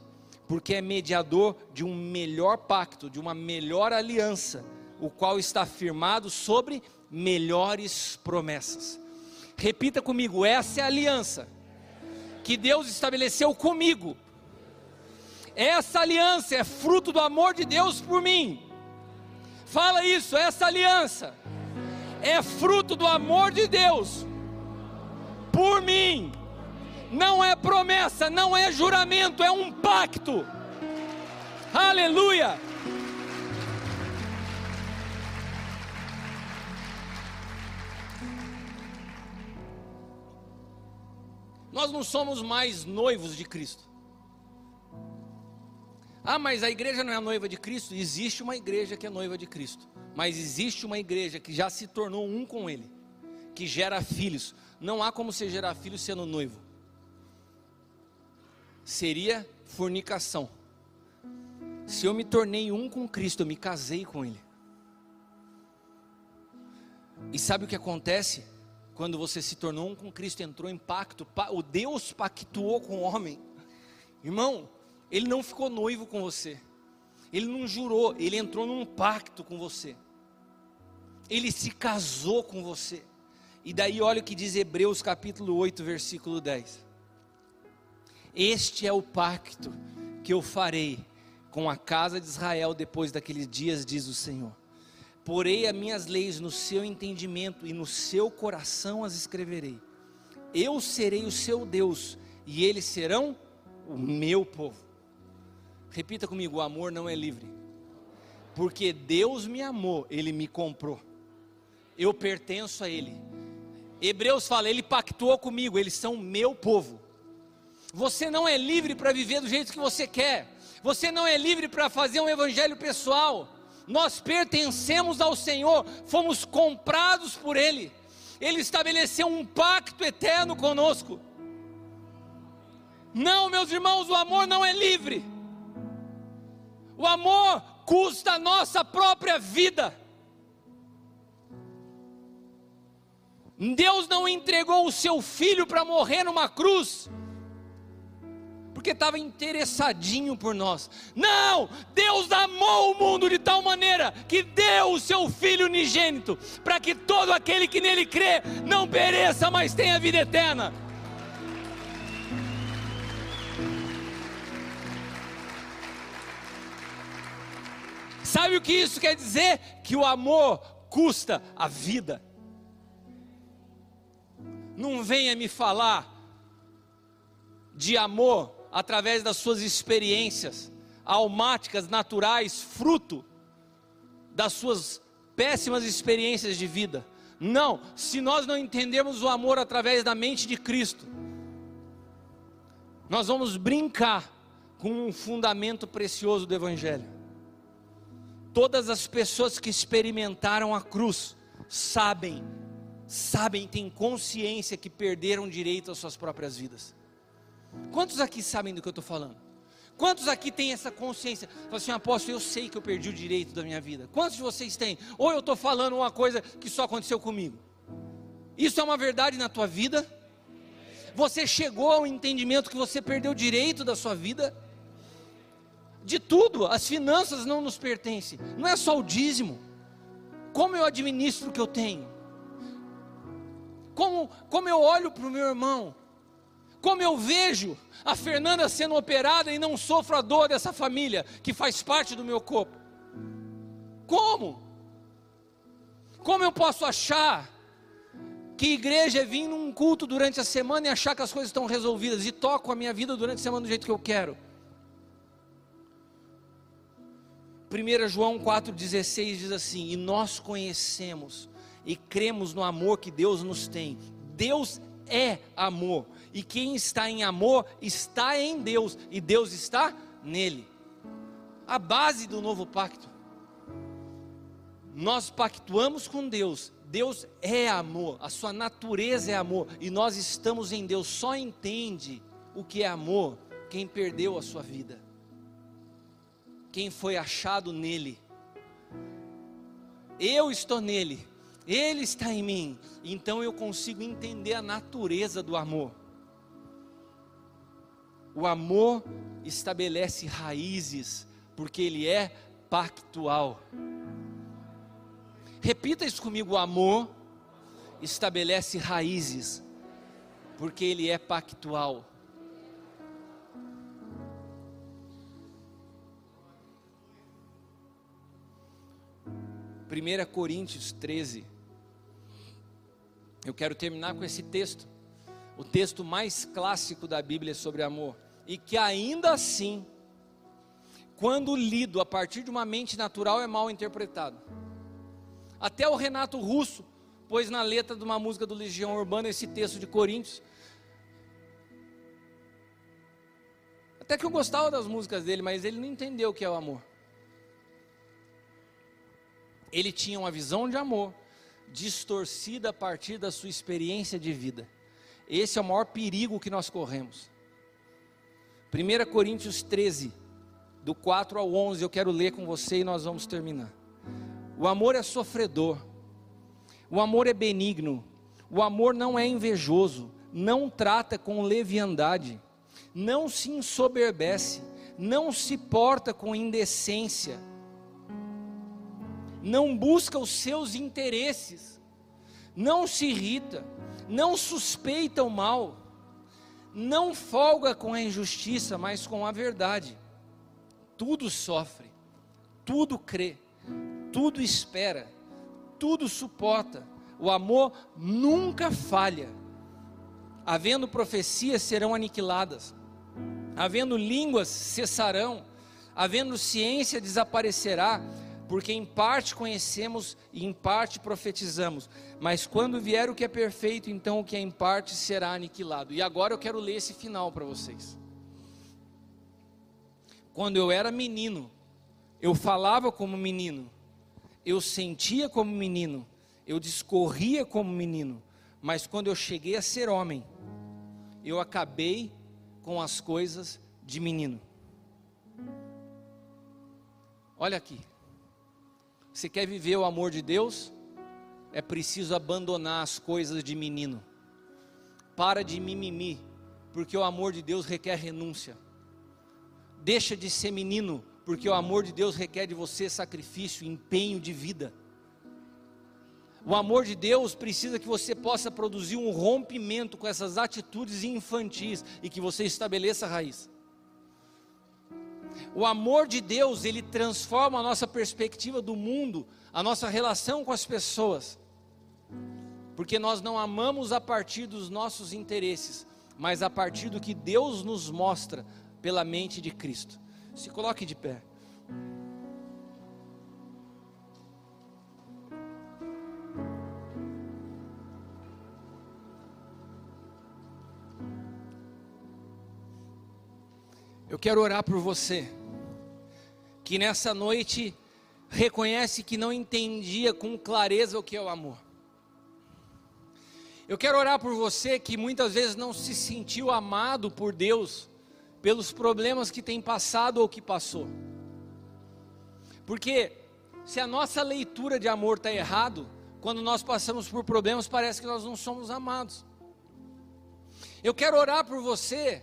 porque é mediador de um melhor pacto, de uma melhor aliança, o qual está firmado sobre melhores promessas. Repita comigo: essa é a aliança que Deus estabeleceu comigo. Essa aliança é fruto do amor de Deus por mim. Fala isso, essa aliança é fruto do amor de Deus por mim. Não é promessa, não é juramento, é um pacto. Aleluia! Nós não somos mais noivos de Cristo. Ah, mas a igreja não é a noiva de Cristo? Existe uma igreja que é noiva de Cristo, mas existe uma igreja que já se tornou um com Ele, que gera filhos. Não há como você gerar filho sendo noivo. Seria fornicação. Se eu me tornei um com Cristo, eu me casei com Ele. E sabe o que acontece? Quando você se tornou um com Cristo, entrou em pacto, o Deus pactuou com o homem. Irmão, Ele não ficou noivo com você. Ele não jurou, Ele entrou num pacto com você. Ele se casou com você. E daí olha o que diz Hebreus capítulo 8, versículo 10. Este é o pacto que eu farei com a casa de Israel depois daqueles dias, diz o Senhor. Porei as minhas leis no seu entendimento e no seu coração as escreverei. Eu serei o seu Deus e eles serão o meu povo. Repita comigo: o amor não é livre. Porque Deus me amou, Ele me comprou. Eu pertenço a Ele. Hebreus fala, Ele pactuou comigo, eles são meu povo. Você não é livre para viver do jeito que você quer. Você não é livre para fazer um evangelho pessoal. Nós pertencemos ao Senhor, fomos comprados por Ele. Ele estabeleceu um pacto eterno conosco. Não, meus irmãos, o amor não é livre. O amor custa a nossa própria vida. Deus não entregou o seu filho para morrer numa cruz, porque estava interessadinho por nós. Não! Deus amou o mundo de tal maneira que deu o seu filho unigênito, para que todo aquele que nele crê não pereça, mas tenha vida eterna. Sabe o que isso quer dizer? Que o amor custa a vida. Não venha me falar de amor através das suas experiências almáticas, naturais, fruto das suas péssimas experiências de vida. Não, se nós não entendermos o amor através da mente de Cristo, nós vamos brincar com um fundamento precioso do Evangelho. Todas as pessoas que experimentaram a cruz sabem, sabem, têm consciência que perderam direito às suas próprias vidas. Quantos aqui sabem do que eu estou falando? Quantos aqui têm essa consciência? Fala assim, apóstolo, eu sei que eu perdi o direito da minha vida. Quantos de vocês têm? Ou eu estou falando uma coisa que só aconteceu comigo? Isso é uma verdade na tua vida? Você chegou ao entendimento que você perdeu o direito da sua vida? de tudo, as finanças não nos pertencem, não é só o dízimo. Como eu administro o que eu tenho? Como, como eu olho para o meu irmão? Como eu vejo a Fernanda sendo operada e não sofro a dor dessa família que faz parte do meu corpo? Como? Como eu posso achar que igreja é vir num culto durante a semana e achar que as coisas estão resolvidas e toco a minha vida durante a semana do jeito que eu quero? 1 João 4,16 diz assim: E nós conhecemos e cremos no amor que Deus nos tem. Deus é amor, e quem está em amor está em Deus, e Deus está nele. A base do novo pacto. Nós pactuamos com Deus, Deus é amor, a sua natureza é amor, e nós estamos em Deus. Só entende o que é amor quem perdeu a sua vida quem foi achado nele. Eu estou nele, ele está em mim, então eu consigo entender a natureza do amor. O amor estabelece raízes, porque ele é pactual. Repita isso comigo: o amor estabelece raízes, porque ele é pactual. 1 Coríntios 13. Eu quero terminar com esse texto, o texto mais clássico da Bíblia sobre amor, e que ainda assim, quando lido a partir de uma mente natural, é mal interpretado. Até o Renato Russo pôs na letra de uma música do Legião Urbana esse texto de Coríntios. Até que eu gostava das músicas dele, mas ele não entendeu o que é o amor ele tinha uma visão de amor distorcida a partir da sua experiência de vida. Esse é o maior perigo que nós corremos. 1 Coríntios 13, do 4 ao 11, eu quero ler com você e nós vamos terminar. O amor é sofredor, o amor é benigno, o amor não é invejoso, não trata com leviandade, não se ensoberbece, não se porta com indecência não busca os seus interesses, não se irrita, não suspeita o mal, não folga com a injustiça, mas com a verdade. tudo sofre, tudo crê, tudo espera, tudo suporta. O amor nunca falha. Havendo profecias serão aniquiladas, havendo línguas cessarão, havendo ciência desaparecerá, porque em parte conhecemos e em parte profetizamos. Mas quando vier o que é perfeito, então o que é em parte será aniquilado. E agora eu quero ler esse final para vocês. Quando eu era menino, eu falava como menino, eu sentia como menino, eu discorria como menino, mas quando eu cheguei a ser homem, eu acabei com as coisas de menino. Olha aqui. Você quer viver o amor de Deus? É preciso abandonar as coisas de menino. Para de mimimi, porque o amor de Deus requer renúncia. Deixa de ser menino, porque o amor de Deus requer de você sacrifício, empenho de vida. O amor de Deus precisa que você possa produzir um rompimento com essas atitudes infantis e que você estabeleça raiz. O amor de Deus, ele transforma a nossa perspectiva do mundo, a nossa relação com as pessoas. Porque nós não amamos a partir dos nossos interesses, mas a partir do que Deus nos mostra pela mente de Cristo. Se coloque de pé. Eu quero orar por você, que nessa noite reconhece que não entendia com clareza o que é o amor. Eu quero orar por você que muitas vezes não se sentiu amado por Deus pelos problemas que tem passado ou que passou. Porque se a nossa leitura de amor está errado, quando nós passamos por problemas, parece que nós não somos amados. Eu quero orar por você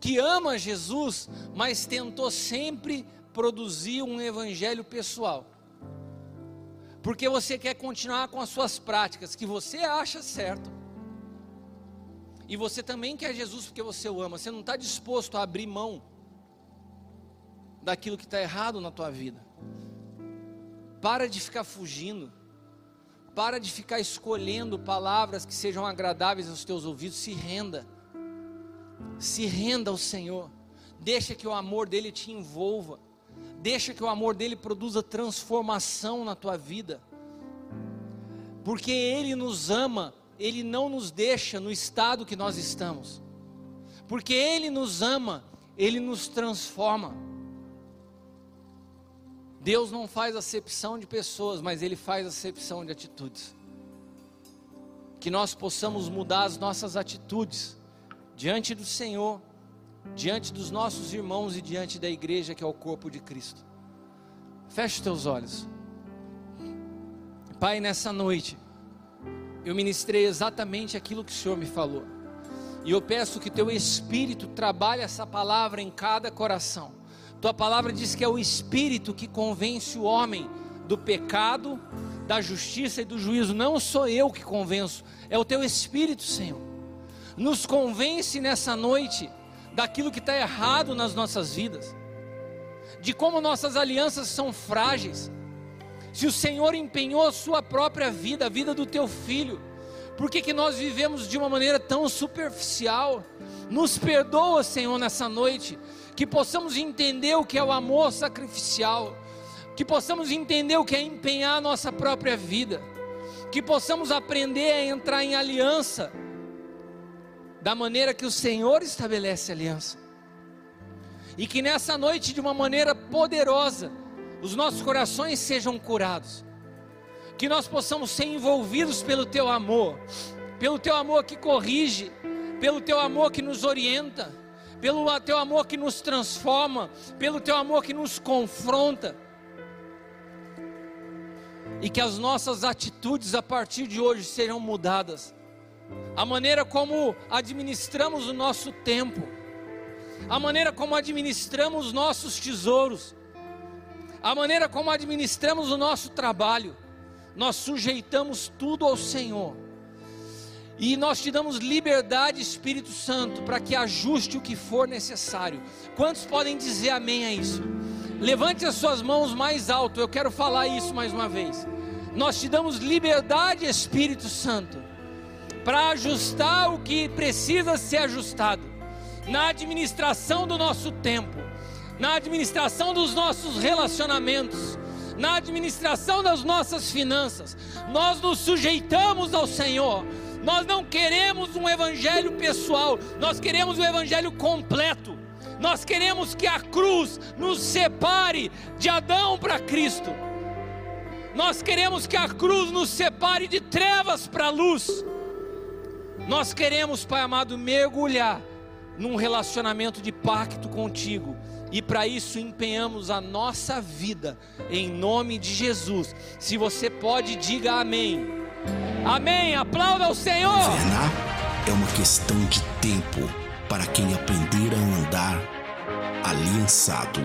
que ama Jesus, mas tentou sempre produzir um evangelho pessoal. Porque você quer continuar com as suas práticas que você acha certo, e você também quer Jesus porque você o ama. Você não está disposto a abrir mão daquilo que está errado na tua vida. Para de ficar fugindo. Para de ficar escolhendo palavras que sejam agradáveis aos teus ouvidos. Se renda. Se renda ao Senhor. Deixa que o amor dele te envolva. Deixa que o amor dele produza transformação na tua vida. Porque ele nos ama ele não nos deixa no estado que nós estamos, porque Ele nos ama, Ele nos transforma. Deus não faz acepção de pessoas, mas Ele faz acepção de atitudes. Que nós possamos mudar as nossas atitudes diante do Senhor, diante dos nossos irmãos e diante da igreja que é o corpo de Cristo. Feche os teus olhos. Pai, nessa noite eu ministrei exatamente aquilo que o Senhor me falou. E eu peço que teu Espírito trabalhe essa palavra em cada coração. Tua palavra diz que é o Espírito que convence o homem do pecado, da justiça e do juízo. Não sou eu que convenço, é o teu Espírito, Senhor. Nos convence nessa noite daquilo que está errado nas nossas vidas, de como nossas alianças são frágeis se o Senhor empenhou a sua própria vida, a vida do teu filho, por que, que nós vivemos de uma maneira tão superficial? Nos perdoa, Senhor, nessa noite, que possamos entender o que é o amor sacrificial, que possamos entender o que é empenhar a nossa própria vida, que possamos aprender a entrar em aliança, da maneira que o Senhor estabelece aliança, e que nessa noite, de uma maneira poderosa, os nossos corações sejam curados, que nós possamos ser envolvidos pelo Teu amor, pelo Teu amor que corrige, pelo Teu amor que nos orienta, pelo Teu amor que nos transforma, pelo Teu amor que nos confronta, e que as nossas atitudes a partir de hoje serão mudadas, a maneira como administramos o nosso tempo, a maneira como administramos os nossos tesouros, a maneira como administramos o nosso trabalho, nós sujeitamos tudo ao Senhor. E nós te damos liberdade, Espírito Santo, para que ajuste o que for necessário. Quantos podem dizer amém a isso? Levante as suas mãos mais alto. Eu quero falar isso mais uma vez. Nós te damos liberdade, Espírito Santo, para ajustar o que precisa ser ajustado na administração do nosso tempo, na administração dos nossos relacionamentos, na administração das nossas finanças. Nós nos sujeitamos ao Senhor. Nós não queremos um evangelho pessoal, nós queremos um evangelho completo. Nós queremos que a cruz nos separe de Adão para Cristo. Nós queremos que a cruz nos separe de trevas para luz. Nós queremos, Pai amado, mergulhar num relacionamento de pacto contigo. E para isso empenhamos a nossa vida em nome de Jesus. Se você pode, diga amém. Amém. Aplauda ao Senhor. Governar é uma questão de tempo para quem aprender a andar aliançado.